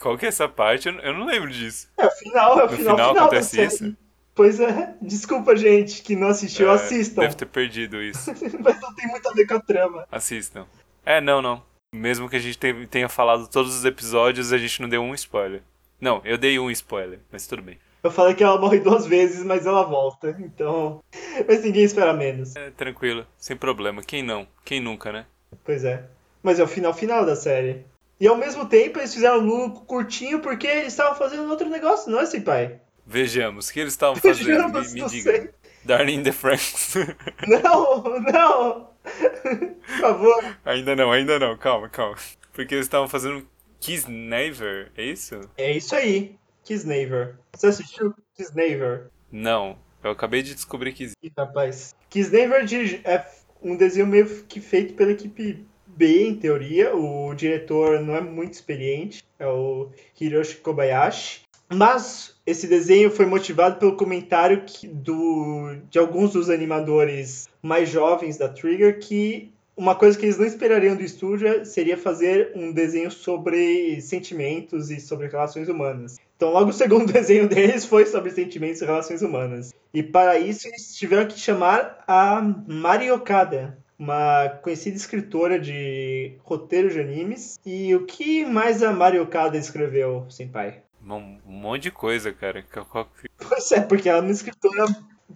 [SPEAKER 1] Qual que é essa parte? Eu não- lembro disso.
[SPEAKER 2] É o final, é o
[SPEAKER 1] No
[SPEAKER 2] final,
[SPEAKER 1] final
[SPEAKER 2] final
[SPEAKER 1] acontece isso?
[SPEAKER 2] Pois é, desculpa gente que não assistiu,
[SPEAKER 1] É,
[SPEAKER 2] assistam.
[SPEAKER 1] Deve ter perdido isso.
[SPEAKER 2] Mas não tem muito a ver com a trama.
[SPEAKER 1] Assistam. É, não, não. Mesmo que a gente te- tenha falado todos os episódios, a gente não deu um spoiler. Não, eu dei um spoiler, mas tudo bem.
[SPEAKER 2] Eu falei que ela morre duas vezes, mas ela volta. Então. Mas ninguém espera menos.
[SPEAKER 1] É, tranquilo, sem problema. Quem não? Quem nunca, né?
[SPEAKER 2] Pois é. Mas é o final final da série. E ao mesmo tempo eles fizeram Lulu curtinho porque eles estavam fazendo outro negócio, não é, Senpai?
[SPEAKER 1] Vejamos, o que eles estavam fazendo?
[SPEAKER 2] Vejamos,
[SPEAKER 1] me me diga.
[SPEAKER 2] sei.
[SPEAKER 1] Darling in the Franks.
[SPEAKER 2] Não, não! Por favor.
[SPEAKER 1] ainda não, ainda não, calma, calma. Porque eles estavam fazendo Kiss Never, é isso?
[SPEAKER 2] É isso aí. Kisnaver. Você assistiu Kisnaver?
[SPEAKER 1] Não, eu acabei de descobrir que
[SPEAKER 2] Ih, rapaz. Kisnaver é um desenho meio que feito pela equipe B, em teoria. O diretor não é muito experiente, é o Hiroshi Kobayashi. Mas esse desenho foi motivado pelo comentário que- do, de alguns dos animadores mais jovens da Trigger que uma coisa que eles não esperariam do estúdio seria fazer um desenho sobre sentimentos e sobre relações humanas. Então, logo o segundo desenho deles foi sobre sentimentos e relações humanas. E para isso, eles tiveram que chamar a Mari Okada, uma conhecida escritora de roteiro de animes. E o que mais a Mari Okada escreveu, Senpai?
[SPEAKER 1] um monte de coisa, cara.
[SPEAKER 2] Pois é, porque ela é uma escritora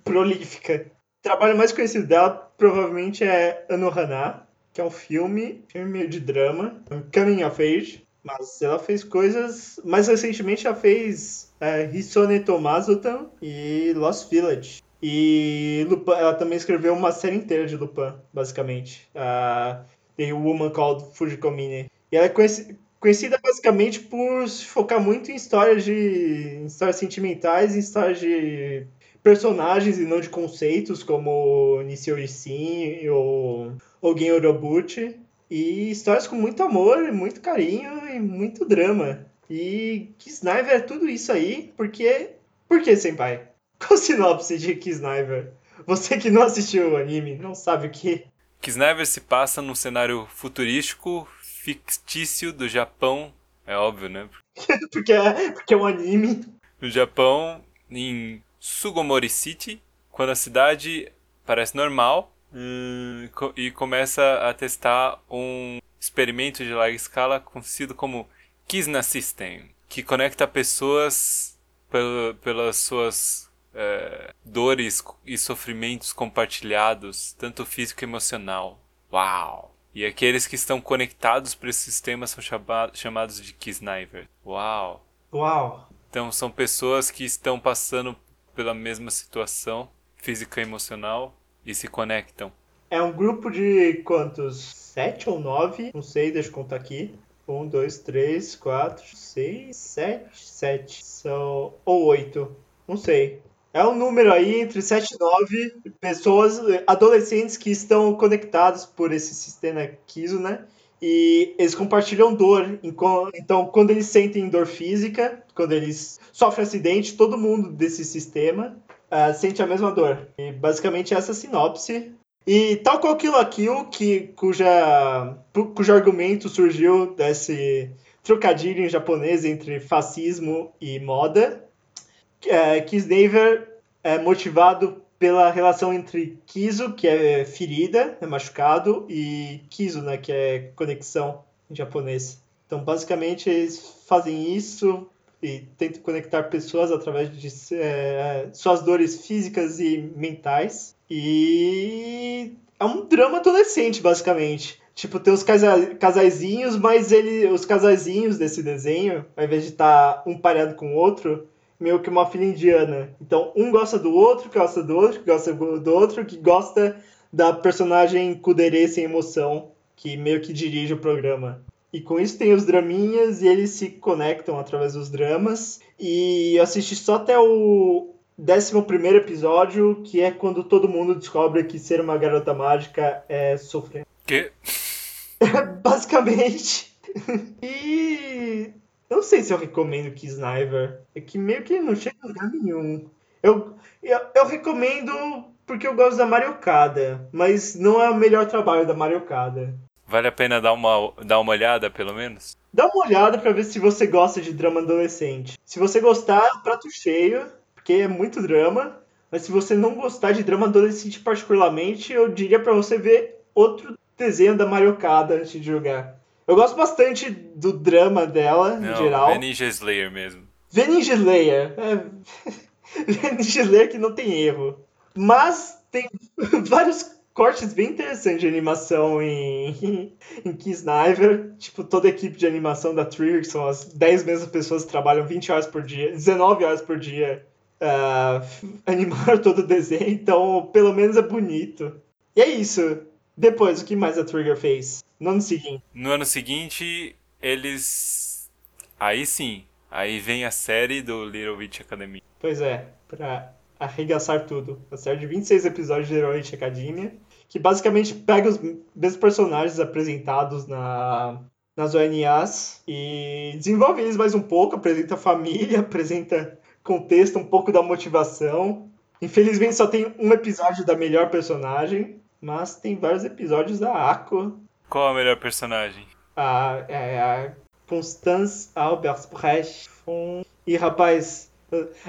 [SPEAKER 2] prolífica. O trabalho mais conhecido dela provavelmente é Anohana, que é um filme, filme meio de drama, um coming of age. Mas ela fez coisas. Mais recentemente ela fez é, Hisone Tomazutan e Lost Village. E Lupin, ela também escreveu uma série inteira de Lupin, basicamente. A The Woman Called Fujikomine. E ela é conheci- conhecida basicamente por se focar muito em histórias de. em histórias sentimentais, em histórias de personagens e não de conceitos, como Nishio Isin ou Ogen Orobuchi. E histórias com muito amor, muito carinho e muito drama. E Kisniver é tudo isso aí, porque. Por que, Senpai? Qual sinopse de Kisniver? Você que não assistiu o anime, não sabe o que.
[SPEAKER 1] Kisnever se passa num cenário futurístico, fictício do Japão. É óbvio, né?
[SPEAKER 2] Porque é, porque é um anime.
[SPEAKER 1] No Japão, em Sugomori City, quando a cidade parece normal hum, e começa a testar um experimento de larga escala conhecido como Kizna System, que conecta pessoas pel- pelas suas eh, dores e sofrimentos compartilhados, tanto físico e emocional. Uau! E aqueles que estão conectados para esse sistema são chama- chamados de Kisniver. Uau!
[SPEAKER 2] Uau.
[SPEAKER 1] Então são pessoas que estão passando pela mesma situação física e emocional e se conectam.
[SPEAKER 2] É um grupo de quantos? Sete ou nove? Não sei, deixa eu contar aqui. Um, dois, três, quatro, seis, sete, sete. São. Ou oito. Não sei. É um número aí entre 7 e 9 pessoas, adolescentes que estão conectados por esse sistema Kiso, né? E eles compartilham dor. Então, quando eles sentem dor física, quando eles sofrem acidente, todo mundo desse sistema ah, sente a mesma dor. E basicamente essa é a sinopse. E tal qual Kill la Kill, que, cuja, cujo argumento surgiu desse trocadilho em japonês entre fascismo e moda, é, Kisnaver é motivado pela relação entre Kizo, que é ferida, é machucado, e Kizo, né, que é conexão em japonês. Então, basicamente, eles fazem isso e tentam conectar pessoas através de é, suas dores físicas e mentais. E é um drama adolescente, basicamente. Tipo, tem os casa casaizinhos, mas ele, os casaizinhos desse desenho, ao invés de estar um pareado com o outro, meio que uma filha indiana. Então, um gosta do outro, que gosta do outro, que gosta do outro, que gosta da personagem Kudere sem emoção, que meio que dirige o programa. E com isso tem os draminhas e eles se conectam através dos dramas. E eu assisti só até o 11 episódio, que é quando todo mundo descobre que ser uma garota mágica é sofrer.
[SPEAKER 1] Que
[SPEAKER 2] Basicamente. e. Eu não sei se eu recomendo Kisniver. É que meio que não chega a lugar nenhum. Eu, eu, eu recomendo porque eu gosto da Mariocada, mas não é o melhor trabalho da Mariocada.
[SPEAKER 1] Vale a pena dar uma, dar uma olhada, pelo menos?
[SPEAKER 2] Dá uma olhada pra ver se você gosta de drama adolescente. Se você gostar, prato cheio, porque é muito drama. Mas se você não gostar de drama adolescente particularmente, eu diria pra você ver outro desenho da Mariocada antes de jogar. Eu gosto bastante do drama dela, em
[SPEAKER 1] Não,
[SPEAKER 2] geral.
[SPEAKER 1] é Ninja Slayer mesmo.
[SPEAKER 2] Vê Ninja Slayer. É... Ninja Slayer que não tem erro. Mas tem vários cortes bem interessantes de animação em, em Kisniver. Tipo, toda a equipe de animação da Trigger, que são as 10 mesmas pessoas que trabalham 20 horas por dia, 19 horas por dia, ah, animaram todo o desenho. Então, pelo menos é bonito. E é isso. Depois, o que mais a Trigger fez? No ano seguinte.
[SPEAKER 1] No ano seguinte, eles. Aí sim, aí vem a série do Little Witch Academy.
[SPEAKER 2] Pois é, pra arregaçar tudo. A série de 26 episódios de Heroic Academia, que basicamente pega os mesmos personagens apresentados na, nas ONAs e desenvolve eles mais um pouco, apresenta a família, apresenta contexto, um pouco da motivação. Infelizmente só tem um episódio da melhor personagem, mas tem vários episódios da Ako,
[SPEAKER 1] Qual a melhor personagem?
[SPEAKER 2] a, é, a Constance Albersbrecht von... E rapaz,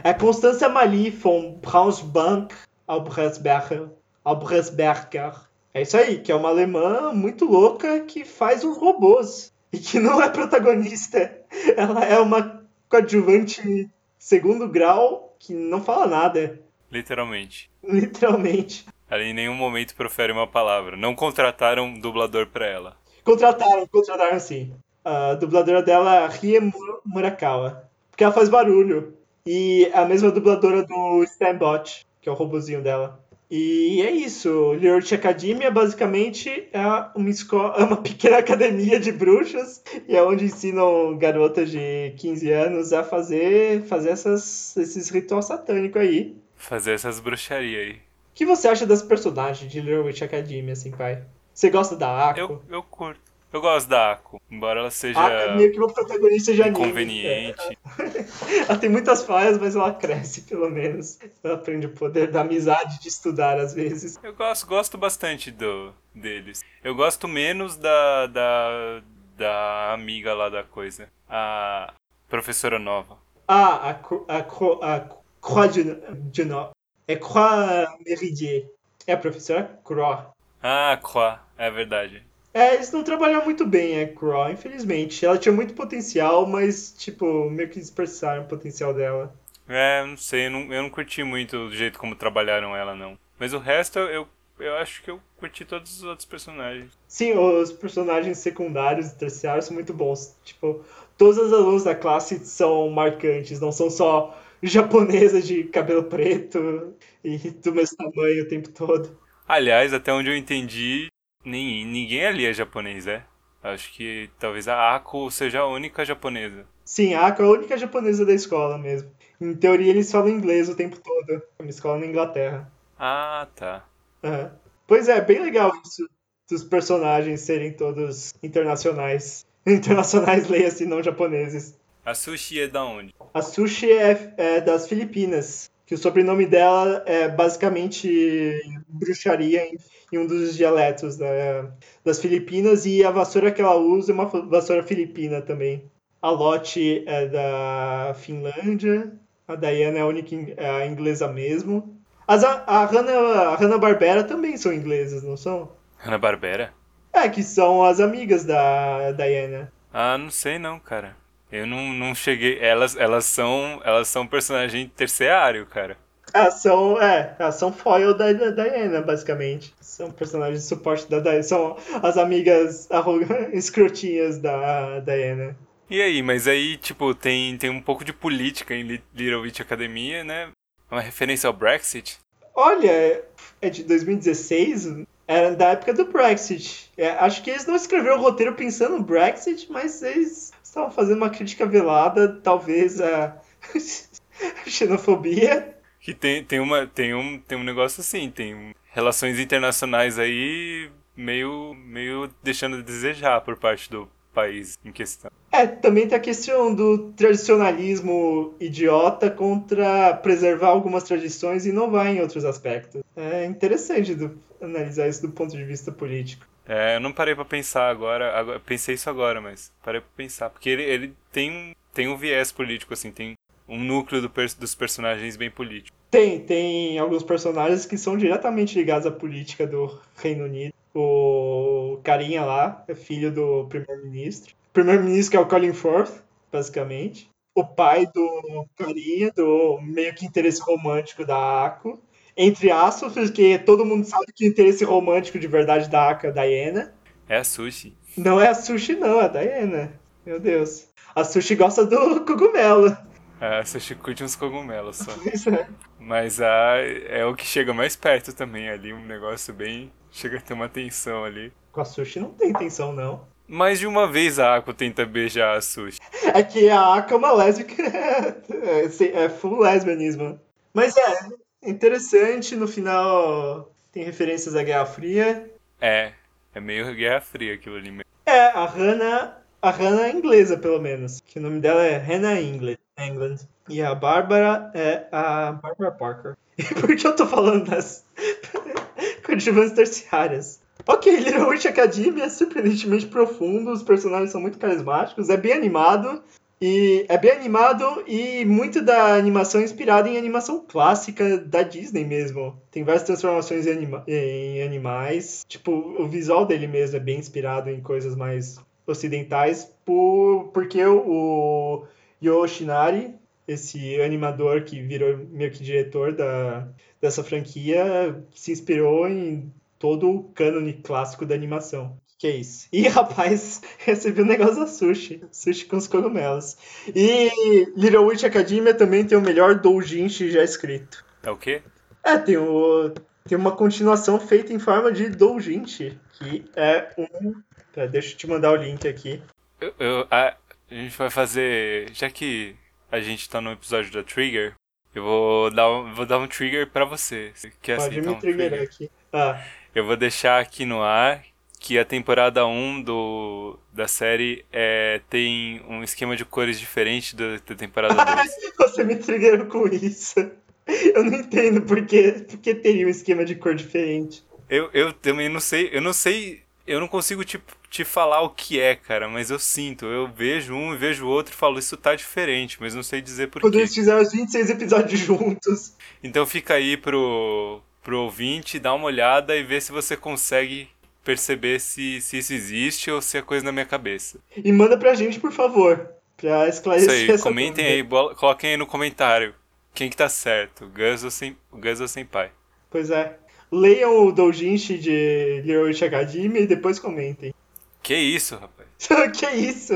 [SPEAKER 2] é Constância Mali von Braunschweig Albrechtsberger. Albrechtsberger. É isso aí, que é uma alemã muito louca que faz os robôs. E que não é protagonista. Ela é uma coadjuvante segundo grau que não fala nada.
[SPEAKER 1] Literalmente.
[SPEAKER 2] Literalmente.
[SPEAKER 1] Ela em nenhum momento profere uma palavra. Não contrataram um dublador pra ela.
[SPEAKER 2] Contrataram, contrataram sim. A dubladora dela é Rie Mu- Murakawa. Porque ela faz barulho. E é a mesma dubladora do Stambot, que é o robozinho dela. E é isso. Lyric Academia basicamente é uma escola, é uma pequena academia de bruxas e é onde ensinam garotas de 15 anos a fazer, fazer essas, esses rituais satânicos aí.
[SPEAKER 1] Fazer essas bruxarias aí.
[SPEAKER 2] O que você acha das personagens de Witch Academia, assim, pai? Você gosta da Ako?
[SPEAKER 1] Eu, eu curto. Eu gosto da Ako. Embora ela seja
[SPEAKER 2] A Ako é meio que uma protagonista de anime.
[SPEAKER 1] inconveniente.
[SPEAKER 2] Ela tem muitas falhas, mas ela cresce, pelo menos. Ela aprende o poder da amizade, de estudar, às vezes.
[SPEAKER 1] Eu gosto, gosto bastante do, deles. Eu gosto menos da, da, da amiga lá da coisa. A professora nova.
[SPEAKER 2] Ah, a, Cro- a, Cro- a Croix du Nord. É Croix Meridier. É a professora Croix.
[SPEAKER 1] Ah, Croix, é verdade.
[SPEAKER 2] É, eles não trabalharam muito bem, a Croix, infelizmente. Ela tinha muito potencial, mas, tipo, meio que dispersaram o potencial dela.
[SPEAKER 1] É, não sei, eu não, eu não curti muito o jeito como trabalharam ela, não. Mas o resto, eu, eu acho que eu curti todos os outros personagens.
[SPEAKER 2] Sim, os personagens secundários e terciários são muito bons. Tipo, todas as alunas da classe são marcantes, não são só japonesas de cabelo preto e do mesmo tamanho o tempo todo.
[SPEAKER 1] Aliás, até onde eu entendi, nem, ninguém ali é japonês, é? Acho que talvez a Ako seja a única japonesa.
[SPEAKER 2] Sim, a Ako é a única japonesa da escola mesmo. Em teoria, eles falam inglês o tempo todo. É uma escola na Inglaterra.
[SPEAKER 1] Ah, tá.
[SPEAKER 2] Aham. Pois é, bem legal isso dos personagens serem todos internacionais. Internacionais, leia-se, não japoneses.
[SPEAKER 1] A Sushi é da onde?
[SPEAKER 2] A Sushi é, é das Filipinas, que o sobrenome dela é basicamente bruxaria em, em um dos dialetos da- das Filipinas, e a vassoura que ela usa é uma vassoura filipina também. A Lotte é da Finlândia, a Diana é a única é a inglesa mesmo. As, a, a Hanna- a Hanna-Barbera também são inglesas, não são?
[SPEAKER 1] Hanna-Barbera?
[SPEAKER 2] É, que são as amigas da Diana.
[SPEAKER 1] Ah, não sei não, cara. Eu não, não cheguei. Elas, elas são. Elas são personagem terciário, cara.
[SPEAKER 2] Elas são, é, elas são foil da, da Diana, basicamente. São personagens de suporte da Diana. São as amigas escrotinhas da Diana.
[SPEAKER 1] E aí, mas aí, tipo, tem, tem um pouco de política em Li- Little Witch Academia, né? Uma referência ao Brexit.
[SPEAKER 2] Olha, é de 2016, era da época do Brexit. É, acho que eles não escreveram o roteiro pensando no Brexit, mas eles estavam fazendo uma crítica velada, talvez a xenofobia.
[SPEAKER 1] Que tem, tem, uma, tem, um, tem um negócio assim, tem relações internacionais aí meio, meio deixando a desejar por parte do país em questão.
[SPEAKER 2] É, também tem a questão do tradicionalismo idiota contra preservar algumas tradições e inovar em outros aspectos. É interessante do- analisar isso do ponto de vista político.
[SPEAKER 1] É, eu não parei pra pensar agora, agora pensei isso agora, mas parei pra pensar, porque ele, ele tem, tem um viés político, assim, tem um núcleo do dos personagens bem político.
[SPEAKER 2] Tem, tem alguns personagens que são diretamente ligados à política do Reino Unido. O carinha lá é filho do primeiro-ministro. O primeiro-ministro que é o Colin Firth, basicamente. O pai do carinha, do meio que interesse romântico da Ako. Entre aspas, porque todo mundo sabe que o interesse romântico de verdade da Ako é a Diana.
[SPEAKER 1] É a Sushi.
[SPEAKER 2] Não é a Sushi, não, é a Diana. Meu Deus. A Sushi gosta do cogumelo.
[SPEAKER 1] A Sushi curte uns cogumelos só.
[SPEAKER 2] Pois é.
[SPEAKER 1] Mas a, é o que chega mais perto também ali, um negócio bem... Chega a ter uma tensão ali.
[SPEAKER 2] Com a Sushi não tem intenção, não.
[SPEAKER 1] Mais de uma vez a Ako tenta beijar a Sushi.
[SPEAKER 2] É que a Aka é uma lésbica. É, é full lesbianismo. Mas é interessante, no final tem referências à Guerra Fria.
[SPEAKER 1] É, é meio Guerra Fria aquilo ali mesmo.
[SPEAKER 2] É, a Hannah. A Hannah é inglesa, pelo menos. Que o nome dela é Hannah England. England. E a Bárbara é a Barbara Parker. E por que eu tô falando das coadjuvantes terciárias? Ok, Little Witch Academy é surpreendentemente profundo, os personagens são muito carismáticos, é bem animado. E é bem animado e muito da animação é inspirada em animação clássica da Disney mesmo. Tem várias transformações em, anima- em animais. Tipo, o visual dele mesmo é bem inspirado em coisas mais ocidentais, por, porque o Yoshinari, esse animador que virou meio que diretor da, dessa franquia, se inspirou em todo o cânone clássico da animação. Que é isso? Ih, rapaz, recebi um negócio da sushi. Sushi com os cogumelos. E Little Witch Academia também tem o melhor doujinshi já escrito.
[SPEAKER 1] É o quê?
[SPEAKER 2] É, tem, o, tem uma continuação feita em forma de doujinshi, que é um... Pera, deixa eu te mandar o link aqui.
[SPEAKER 1] Eu, eu- a, a gente vai fazer. Já que a gente tá no episódio da Trigger, eu vou dar um, vou dar um trigger pra você. Você quer
[SPEAKER 2] Pode
[SPEAKER 1] aceitar
[SPEAKER 2] me
[SPEAKER 1] um
[SPEAKER 2] triggerar aqui. Ah,
[SPEAKER 1] Eu vou deixar aqui no ar que a temporada 1 do, da série é, tem um esquema de cores diferente da, da temporada 2.
[SPEAKER 2] você me triggerou com isso. Eu não entendo por que, por que teria um esquema de cor diferente.
[SPEAKER 1] Eu, eu também não sei, eu não sei Eu não consigo te, te falar o que é, cara, mas eu sinto. Eu vejo um e vejo o outro e falo, isso tá diferente, mas não sei dizer por
[SPEAKER 2] Quando
[SPEAKER 1] quê.
[SPEAKER 2] eles fizeram os 26 episódios juntos.
[SPEAKER 1] Então fica aí pro, pro ouvinte, dá uma olhada e vê se você consegue perceber se, se isso existe ou se é coisa na minha cabeça.
[SPEAKER 2] E manda pra gente, por favor. Pra
[SPEAKER 1] Isso
[SPEAKER 2] esclarecer
[SPEAKER 1] aí,
[SPEAKER 2] essa
[SPEAKER 1] comentem aí, coloquem aí no comentário. Quem que tá certo, Gus ou, sem, Gus ou Senpai?
[SPEAKER 2] Pois é. Leiam o doujinshi de Witch Academia e depois comentem.
[SPEAKER 1] Que isso, rapaz?
[SPEAKER 2] que isso?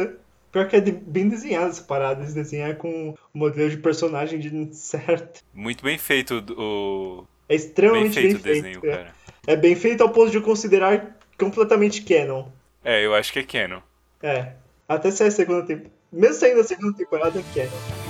[SPEAKER 2] Pior que é bem desenhado essa parada. Eles desenham com o modelo de personagem de certo.
[SPEAKER 1] Muito bem feito o,
[SPEAKER 2] É extremamente
[SPEAKER 1] bem feito o desenho,
[SPEAKER 2] é.
[SPEAKER 1] cara.
[SPEAKER 2] É bem feito ao ponto de eu considerar completamente canon.
[SPEAKER 1] É, eu acho que é canon.
[SPEAKER 2] É. Até sair a segunda temporada. Mesmo saindo a segunda temporada, é canon.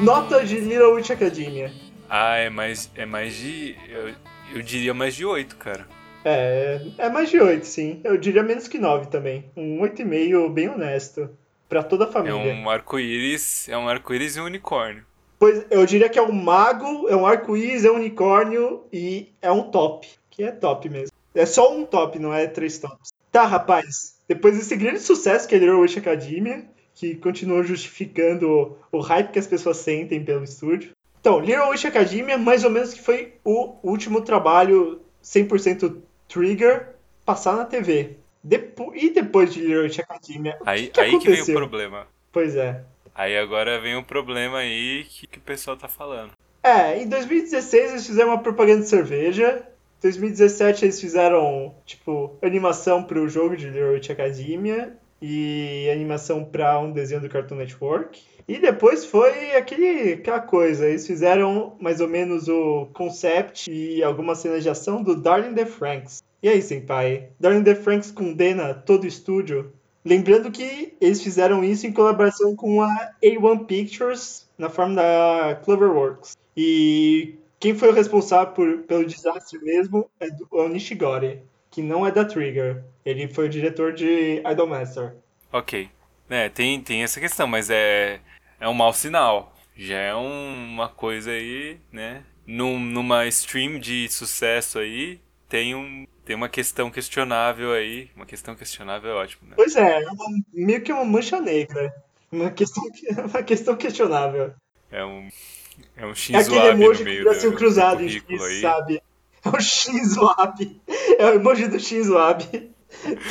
[SPEAKER 2] Nota de Little Witch Academia.
[SPEAKER 1] Ah, é mais, é mais de. Eu, eu diria mais de 8, cara.
[SPEAKER 2] É, é mais de 8, sim. Eu diria menos que 9 também. Um 8,5 bem honesto. Pra toda a
[SPEAKER 1] É
[SPEAKER 2] família.
[SPEAKER 1] um arco-íris. É um arco-íris e um unicórnio.
[SPEAKER 2] Pois eu diria que é um mago, é um arco-íris, é um unicórnio e é um top. Que é top mesmo. É só um top, não é três tops. Tá, rapaz. Depois desse grande sucesso que é Little Witch Academia, que continua justificando o hype que as pessoas sentem pelo estúdio. Então, Little Witch Academia, mais ou menos que foi o último trabalho 100% Trigger passar na TV. Depo e depois de Witch Academia,
[SPEAKER 1] Aí
[SPEAKER 2] que, que
[SPEAKER 1] aí que vem o problema.
[SPEAKER 2] Pois é.
[SPEAKER 1] Aí agora vem o problema aí que, que o pessoal tá falando.
[SPEAKER 2] É, em 2016 eles fizeram uma propaganda de cerveja. Em 2017 eles fizeram, tipo, animação pro jogo de Witch Academia e animação pra um desenho do Cartoon Network. E depois foi aquele, aquela coisa, eles fizeram mais ou menos o concept e algumas cenas de ação do Darling the Franks. E aí, senpai? Darling the Franks com Dena, todo o estúdio. Lembrando que eles fizeram isso em colaboração com a A1 Pictures, na forma da Cloverworks. E quem foi o responsável por- pelo desastre mesmo é, é o Nishigori, que não é da Trigger. Ele foi o diretor de Idolmaster.
[SPEAKER 1] Ok. É, tem, tem essa questão, mas é, é um mau sinal. Já é um- uma coisa aí, né? Num, numa stream de sucesso aí, tem, um, tem uma questão questionável aí. Uma questão questionável é ótimo, né?
[SPEAKER 2] Pois é, é uma- meio que uma mancha negra. Uma questão, que- uma questão questionável.
[SPEAKER 1] É um, é um
[SPEAKER 2] É
[SPEAKER 1] X
[SPEAKER 2] aquele
[SPEAKER 1] suave no
[SPEAKER 2] emoji
[SPEAKER 1] meio do,
[SPEAKER 2] cruzado
[SPEAKER 1] do
[SPEAKER 2] em X,
[SPEAKER 1] aí.
[SPEAKER 2] sabe? É o X-Wab. É o emoji do X-Wab.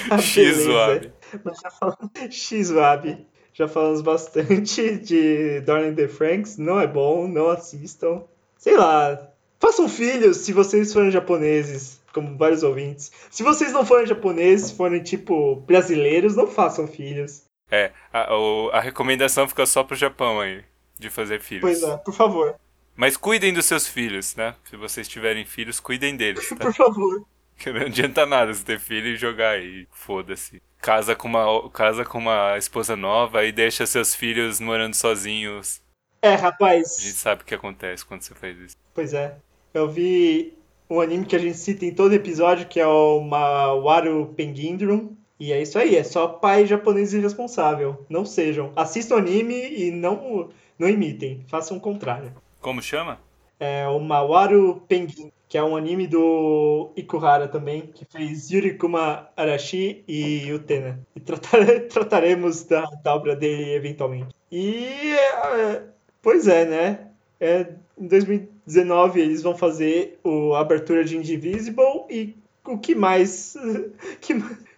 [SPEAKER 2] Ah,
[SPEAKER 1] X
[SPEAKER 2] beleza.
[SPEAKER 1] suave.
[SPEAKER 2] Mas já falamos. X-Wab. Já falamos bastante de Darling the Franks. Não é bom, não assistam. Sei lá. Façam filhos se vocês forem japoneses, como vários ouvintes. Se vocês não forem japoneses, forem tipo brasileiros, não façam filhos.
[SPEAKER 1] É, a, a recomendação fica só pro Japão aí, de fazer filhos.
[SPEAKER 2] Pois é, por favor.
[SPEAKER 1] Mas cuidem dos seus filhos, né? Se vocês tiverem filhos, cuidem deles, tá?
[SPEAKER 2] Por favor.
[SPEAKER 1] Que não adianta nada você ter filho e jogar aí. Foda-se. Casa com uma casa com uma esposa nova e deixa seus filhos morando sozinhos.
[SPEAKER 2] É,
[SPEAKER 1] A gente
[SPEAKER 2] rapaz.
[SPEAKER 1] sabe o que acontece quando você faz isso.
[SPEAKER 2] Pois é. Eu vi um anime que a gente cita em todo episódio, que é o Mawaru Penguindrum. E é isso aí, é só pai japonês irresponsável. Não sejam. Assistam anime e não, não imitem. Façam o contrário.
[SPEAKER 1] Como chama?
[SPEAKER 2] É o Mawaru Penguin, que é um anime do Ikuhara também, que fez Yurikuma Arashi e Utena. E tratare- trataremos da, da obra dele eventualmente. E, é, pois é, né? É, em 2019 eles vão fazer o, a abertura de Indivisible e o que mais... Que,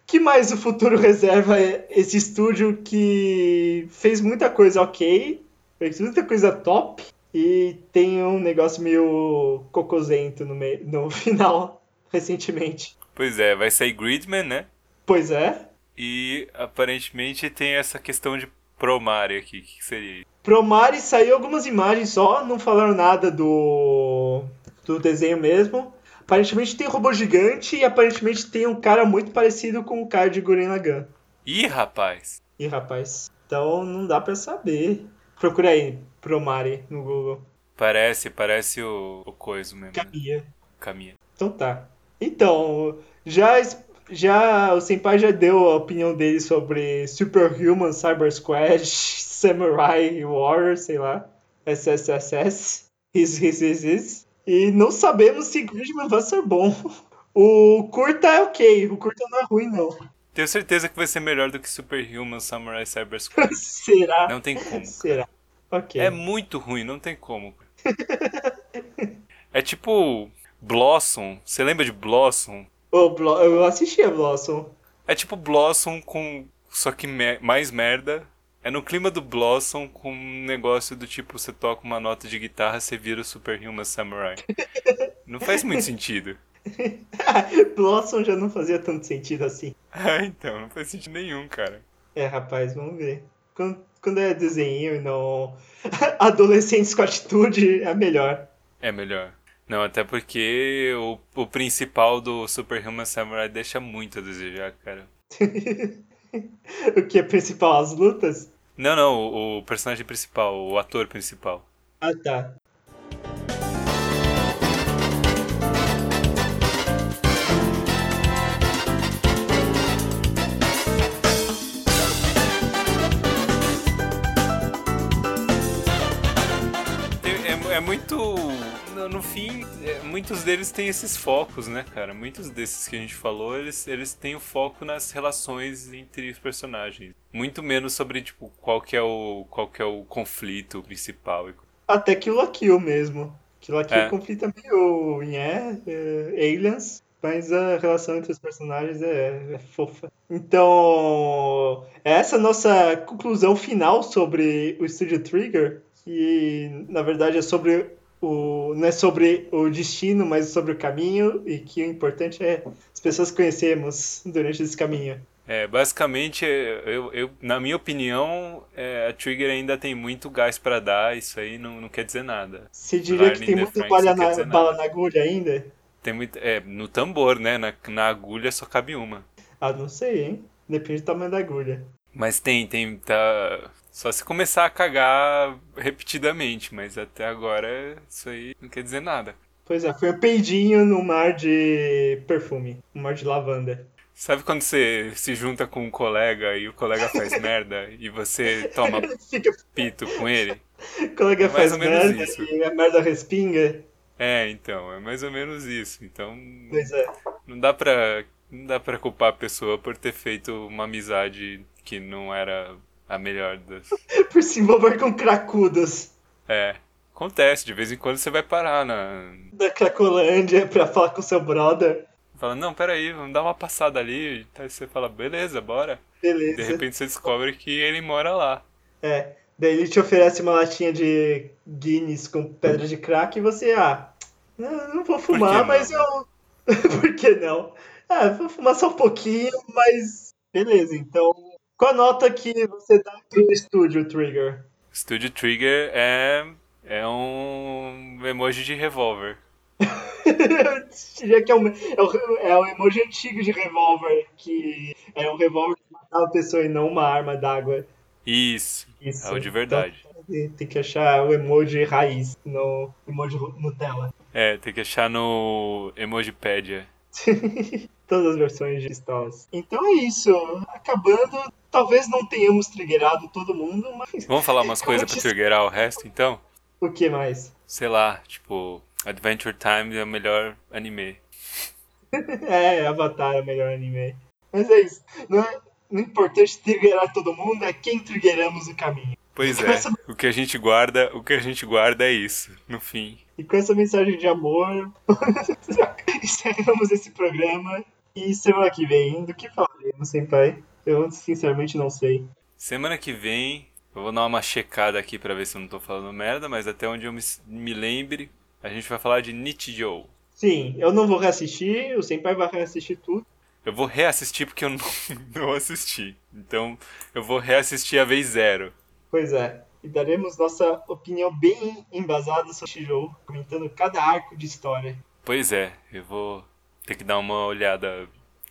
[SPEAKER 2] que mais o futuro reserva é esse estúdio que fez muita coisa ok, fez muita coisa top, e tem um negócio meio cocosento no, meio, no final, recentemente.
[SPEAKER 1] Pois é, vai sair Gridman, né?
[SPEAKER 2] Pois é.
[SPEAKER 1] E aparentemente tem essa questão de Promare aqui. O que seria?
[SPEAKER 2] Promare saiu algumas imagens só, não falaram nada do, do desenho mesmo. Aparentemente tem um robô gigante e aparentemente tem um cara muito parecido com o cara de Gurren Lagann.
[SPEAKER 1] Ih, rapaz!
[SPEAKER 2] Ih, rapaz. Então não dá pra saber. Procura aí, Promare, no Google.
[SPEAKER 1] Parece, parece o, o coisa mesmo. Né?
[SPEAKER 2] Cabia.
[SPEAKER 1] Caminha.
[SPEAKER 2] Então tá. Então, já, já o Senpai já deu a opinião dele sobre Superhuman Cyber Squad Samurai Warrior, sei lá. SSSS. Is, is, is, is. E não sabemos se Gridman vai ser bom. O curta é ok, o curta não é ruim, não.
[SPEAKER 1] Tenho certeza que vai ser melhor do que Superhuman Samurai Cyber Squad.
[SPEAKER 2] Será?
[SPEAKER 1] Não tem como.
[SPEAKER 2] Será? Ok.
[SPEAKER 1] É muito ruim, não tem como. É tipo Blossom. Você lembra de Blossom?
[SPEAKER 2] Ô, Blo- eu assisti a Blossom.
[SPEAKER 1] É tipo Blossom com. Só que me- mais merda. É no clima do Blossom com um negócio do tipo: você toca uma nota de guitarra, você vira o Superhuman Samurai. Não faz muito sentido.
[SPEAKER 2] Blossom já não fazia tanto sentido assim.
[SPEAKER 1] Ah, então, não faz sentido nenhum, cara.
[SPEAKER 2] É, rapaz, vamos ver. Quando, quando é desenho e não adolescentes com atitude, é melhor.
[SPEAKER 1] É melhor. Não, até porque o, o principal do Superhuman Samurai deixa muito a desejar, cara.
[SPEAKER 2] o que é principal, as lutas?
[SPEAKER 1] Não, não, o, o personagem principal, o ator principal.
[SPEAKER 2] Ah, tá.
[SPEAKER 1] Muito. No, no fim, é, muitos deles têm esses focos, né, cara? Muitos desses que a gente falou, eles, eles têm o foco nas relações entre os personagens. Muito menos sobre, tipo, qual que é o, qual que é o conflito principal.
[SPEAKER 2] Até Kill la Kill mesmo. Kill la Kill
[SPEAKER 1] É.
[SPEAKER 2] conflita meio em é, é, Aliens, mas a relação entre os personagens é, é fofa. Então, essa é a nossa conclusão final sobre o Studio Trigger, que na verdade é sobre o não é sobre o destino, mas sobre o caminho e que o importante é as pessoas que conhecemos durante esse caminho.
[SPEAKER 1] É, basicamente, eu, eu, na minha opinião, é, a Trigger ainda tem muito gás pra dar, isso aí não, não quer dizer nada.
[SPEAKER 2] Você diria que tem muito bala na, bala na agulha ainda?
[SPEAKER 1] Tem muito, é, no tambor, né? Na, na agulha só cabe uma.
[SPEAKER 2] Ah, não sei, hein? Depende do tamanho da agulha.
[SPEAKER 1] Mas tem, tem, tá. Só se começar a cagar repetidamente, mas até agora isso aí não quer dizer nada.
[SPEAKER 2] Pois é, foi um peidinho no mar de perfume, um mar de lavanda.
[SPEAKER 1] Sabe quando você se junta com um colega e o colega faz merda e você toma pito com ele?
[SPEAKER 2] o colega
[SPEAKER 1] É
[SPEAKER 2] faz merda
[SPEAKER 1] isso.
[SPEAKER 2] e a merda respinga.
[SPEAKER 1] É, então, é mais ou menos isso. Então,
[SPEAKER 2] Pois é.
[SPEAKER 1] não dá pra, não dá pra culpar a pessoa por ter feito uma amizade que não era a melhor das.
[SPEAKER 2] Por se envolver com cracudos
[SPEAKER 1] É, acontece, de vez em quando você vai parar na.
[SPEAKER 2] da Cracolândia pra falar com seu brother.
[SPEAKER 1] Fala, não, peraí, vamos dar uma passada ali. Aí você fala, beleza, bora. De
[SPEAKER 2] Beleza.
[SPEAKER 1] repente você descobre que ele mora lá.
[SPEAKER 2] É. Daí ele te oferece uma latinha de Guinness com pedra de crack e você, ah, não, vou fumar, mas eu. Por que não? Ah, vou fumar só um pouquinho, mas. Beleza, então. Qual a nota que você dá pro estúdio Trigger?
[SPEAKER 1] Studio Trigger é. É um emoji de revólver.
[SPEAKER 2] Eu diria que é, um, é, o, é o emoji antigo de revólver, que é um revólver que matava a pessoa e não uma arma d'água.
[SPEAKER 1] Isso,
[SPEAKER 2] Isso.
[SPEAKER 1] é o de verdade.
[SPEAKER 2] Então, tem que achar o emoji raiz no emoji Nutella.
[SPEAKER 1] É, tem que achar no Emojipedia.
[SPEAKER 2] Todas as versões de pistolas. Então é isso. Acabando, talvez não tenhamos triggerado todo mundo, mas
[SPEAKER 1] Vamos falar umas coisas pra triggerar o resto, então?
[SPEAKER 2] o que mais?
[SPEAKER 1] Sei lá, tipo, Adventure Time é o melhor anime.
[SPEAKER 2] É, Avatar é o melhor anime. Mas é isso. Não é, não é importante triggerar todo mundo, é quem triggeramos o caminho.
[SPEAKER 1] Pois é, o que a gente guarda, o que a gente guarda é isso, no fim.
[SPEAKER 2] E com essa mensagem de amor, encerramos esse programa. E semana que vem, do que falaremos, senpai? Eu sinceramente não sei.
[SPEAKER 1] Semana que vem, eu vou dar uma checada aqui pra ver se eu não tô falando merda, mas até onde eu me, me lembre, a gente vai falar de Nichijou.
[SPEAKER 2] Sim, eu não vou reassistir, o senpai vai reassistir tudo.
[SPEAKER 1] Eu vou reassistir porque eu não, não assisti. Então, eu vou reassistir a vez zero.
[SPEAKER 2] Pois é. E daremos nossa opinião bem embasada sobre Shijou, comentando cada arco de história.
[SPEAKER 1] Pois é, eu vou ter que dar uma olhada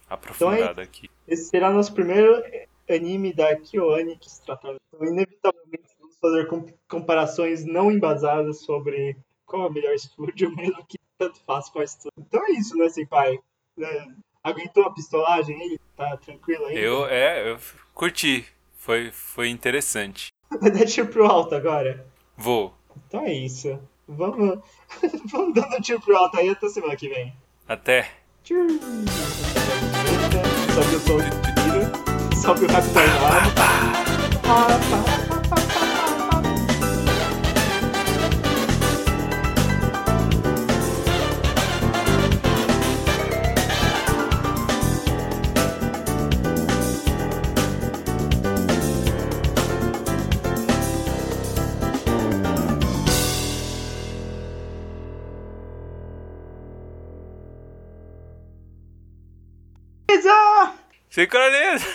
[SPEAKER 1] aprofundada aqui.
[SPEAKER 2] Esse será nosso primeiro anime da KyoAni que se trata. Então, inevitavelmente, vamos fazer com- comparações não embasadas sobre qual é o melhor estúdio, mesmo que tanto faz qual estúdio. Então é isso, né, senpai? É, aguentou a pistolagem aí? Tá tranquilo aí?
[SPEAKER 1] Eu, é, eu curti. Foi, foi interessante.
[SPEAKER 2] Vai dar tiro pro alto agora.
[SPEAKER 1] Vou.
[SPEAKER 2] Então é isso. Vamos, vamos dando tiro pro alto aí até semana que vem.
[SPEAKER 1] Até.
[SPEAKER 2] Tchau. Sobe o som de tiro. Sobe o rápido armado.
[SPEAKER 1] Sincroniza!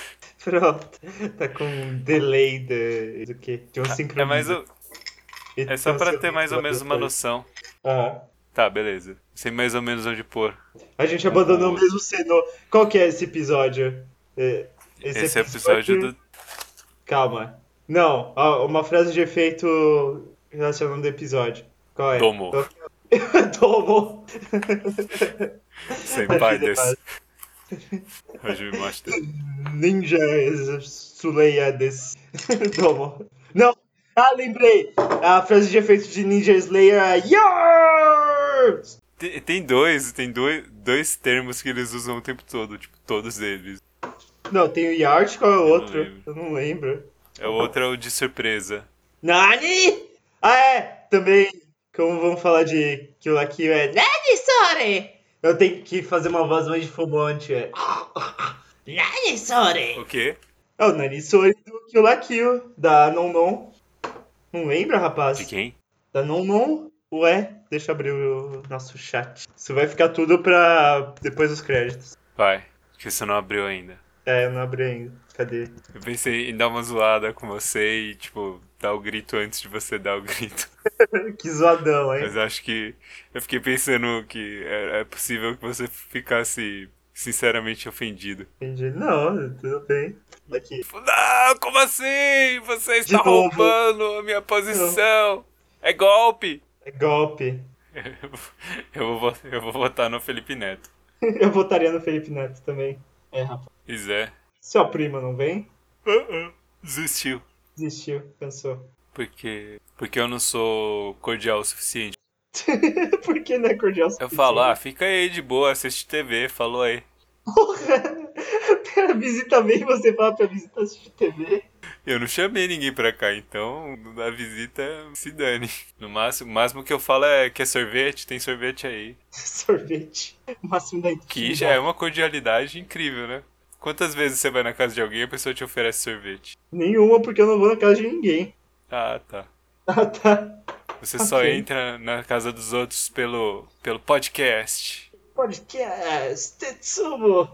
[SPEAKER 2] Pronto. Tá com um delay de, do quê? De um
[SPEAKER 1] É
[SPEAKER 2] sincronismo.
[SPEAKER 1] mais o- É só pra ter mais ou menos uma noção.
[SPEAKER 2] Ah.
[SPEAKER 1] Tá, beleza. Sei mais ou menos onde pôr.
[SPEAKER 2] A gente abandonou o mesmo seno. Qual que é esse episódio? É,
[SPEAKER 1] Esse, episódio do.
[SPEAKER 2] Calma. Não, uma frase de efeito relacionando o episódio. Qual é?
[SPEAKER 1] Domo.
[SPEAKER 2] Domo.
[SPEAKER 1] Senpai desse. Hoje me mostra.
[SPEAKER 2] Ninja Suleia desse. Não! Ah, lembrei! A frase de efeito de Ninja Slayer é Yours!
[SPEAKER 1] Tem, tem dois, tem dois, dois termos que eles usam o tempo todo, tipo, todos eles.
[SPEAKER 2] Não, tem o Yard, qual é o outro? Eu não lembro.
[SPEAKER 1] É o outro é o de surpresa.
[SPEAKER 2] Nani! Ah, é! Também, como vamos falar de que o Kill é Nani, sorry! Eu tenho que fazer uma voz mais de fumante. É. Nani, sorry!
[SPEAKER 1] O quê?
[SPEAKER 2] É o Nani Sori do Kill la Kill, da Non Non. Não lembra, rapaz?
[SPEAKER 1] De quem?
[SPEAKER 2] Da Non Non? Ué, deixa eu abrir o nosso chat. Isso vai ficar tudo pra depois dos créditos.
[SPEAKER 1] Vai, que você não abriu ainda.
[SPEAKER 2] É, eu não abri ainda. Cadê?
[SPEAKER 1] Eu pensei em dar uma zoada com você e, tipo, dar o grito antes de você dar o grito.
[SPEAKER 2] que zoadão, hein?
[SPEAKER 1] Mas acho que eu fiquei pensando que é, é possível que você ficasse sinceramente ofendido.
[SPEAKER 2] Entendi. Não, tudo bem. Daqui.
[SPEAKER 1] Não, como assim? Você está
[SPEAKER 2] De novo.
[SPEAKER 1] roubando a minha posição. É golpe.
[SPEAKER 2] É golpe.
[SPEAKER 1] Eu vou, eu vou votar no Felipe Neto.
[SPEAKER 2] Eu votaria no Felipe Neto também. É, rapaz.
[SPEAKER 1] Pois é.
[SPEAKER 2] Sua prima não vem?
[SPEAKER 1] Uh-uh. Desistiu.
[SPEAKER 2] Desistiu, cansou.
[SPEAKER 1] Porque, porque eu não sou cordial o suficiente.
[SPEAKER 2] Por que não é cordial o
[SPEAKER 1] Eu
[SPEAKER 2] suficiente?
[SPEAKER 1] falo, ah, fica aí de boa, assiste TV, falou aí.
[SPEAKER 2] Porra! Pera, visita bem você fala pra visitar assistir TV.
[SPEAKER 1] Eu não chamei ninguém pra cá, então a visita se dane. No máximo, o máximo que eu falo é que é sorvete, tem sorvete aí.
[SPEAKER 2] Sorvete. O máximo da
[SPEAKER 1] Que já é uma cordialidade incrível, né? Quantas vezes você vai na casa de alguém e a pessoa te oferece sorvete?
[SPEAKER 2] Nenhuma, porque eu não vou na casa de ninguém.
[SPEAKER 1] Ah, tá.
[SPEAKER 2] Ah, tá.
[SPEAKER 1] Você só
[SPEAKER 2] Ok.
[SPEAKER 1] entra na casa dos outros pelo, pelo podcast.
[SPEAKER 2] Podcast Tetsumo.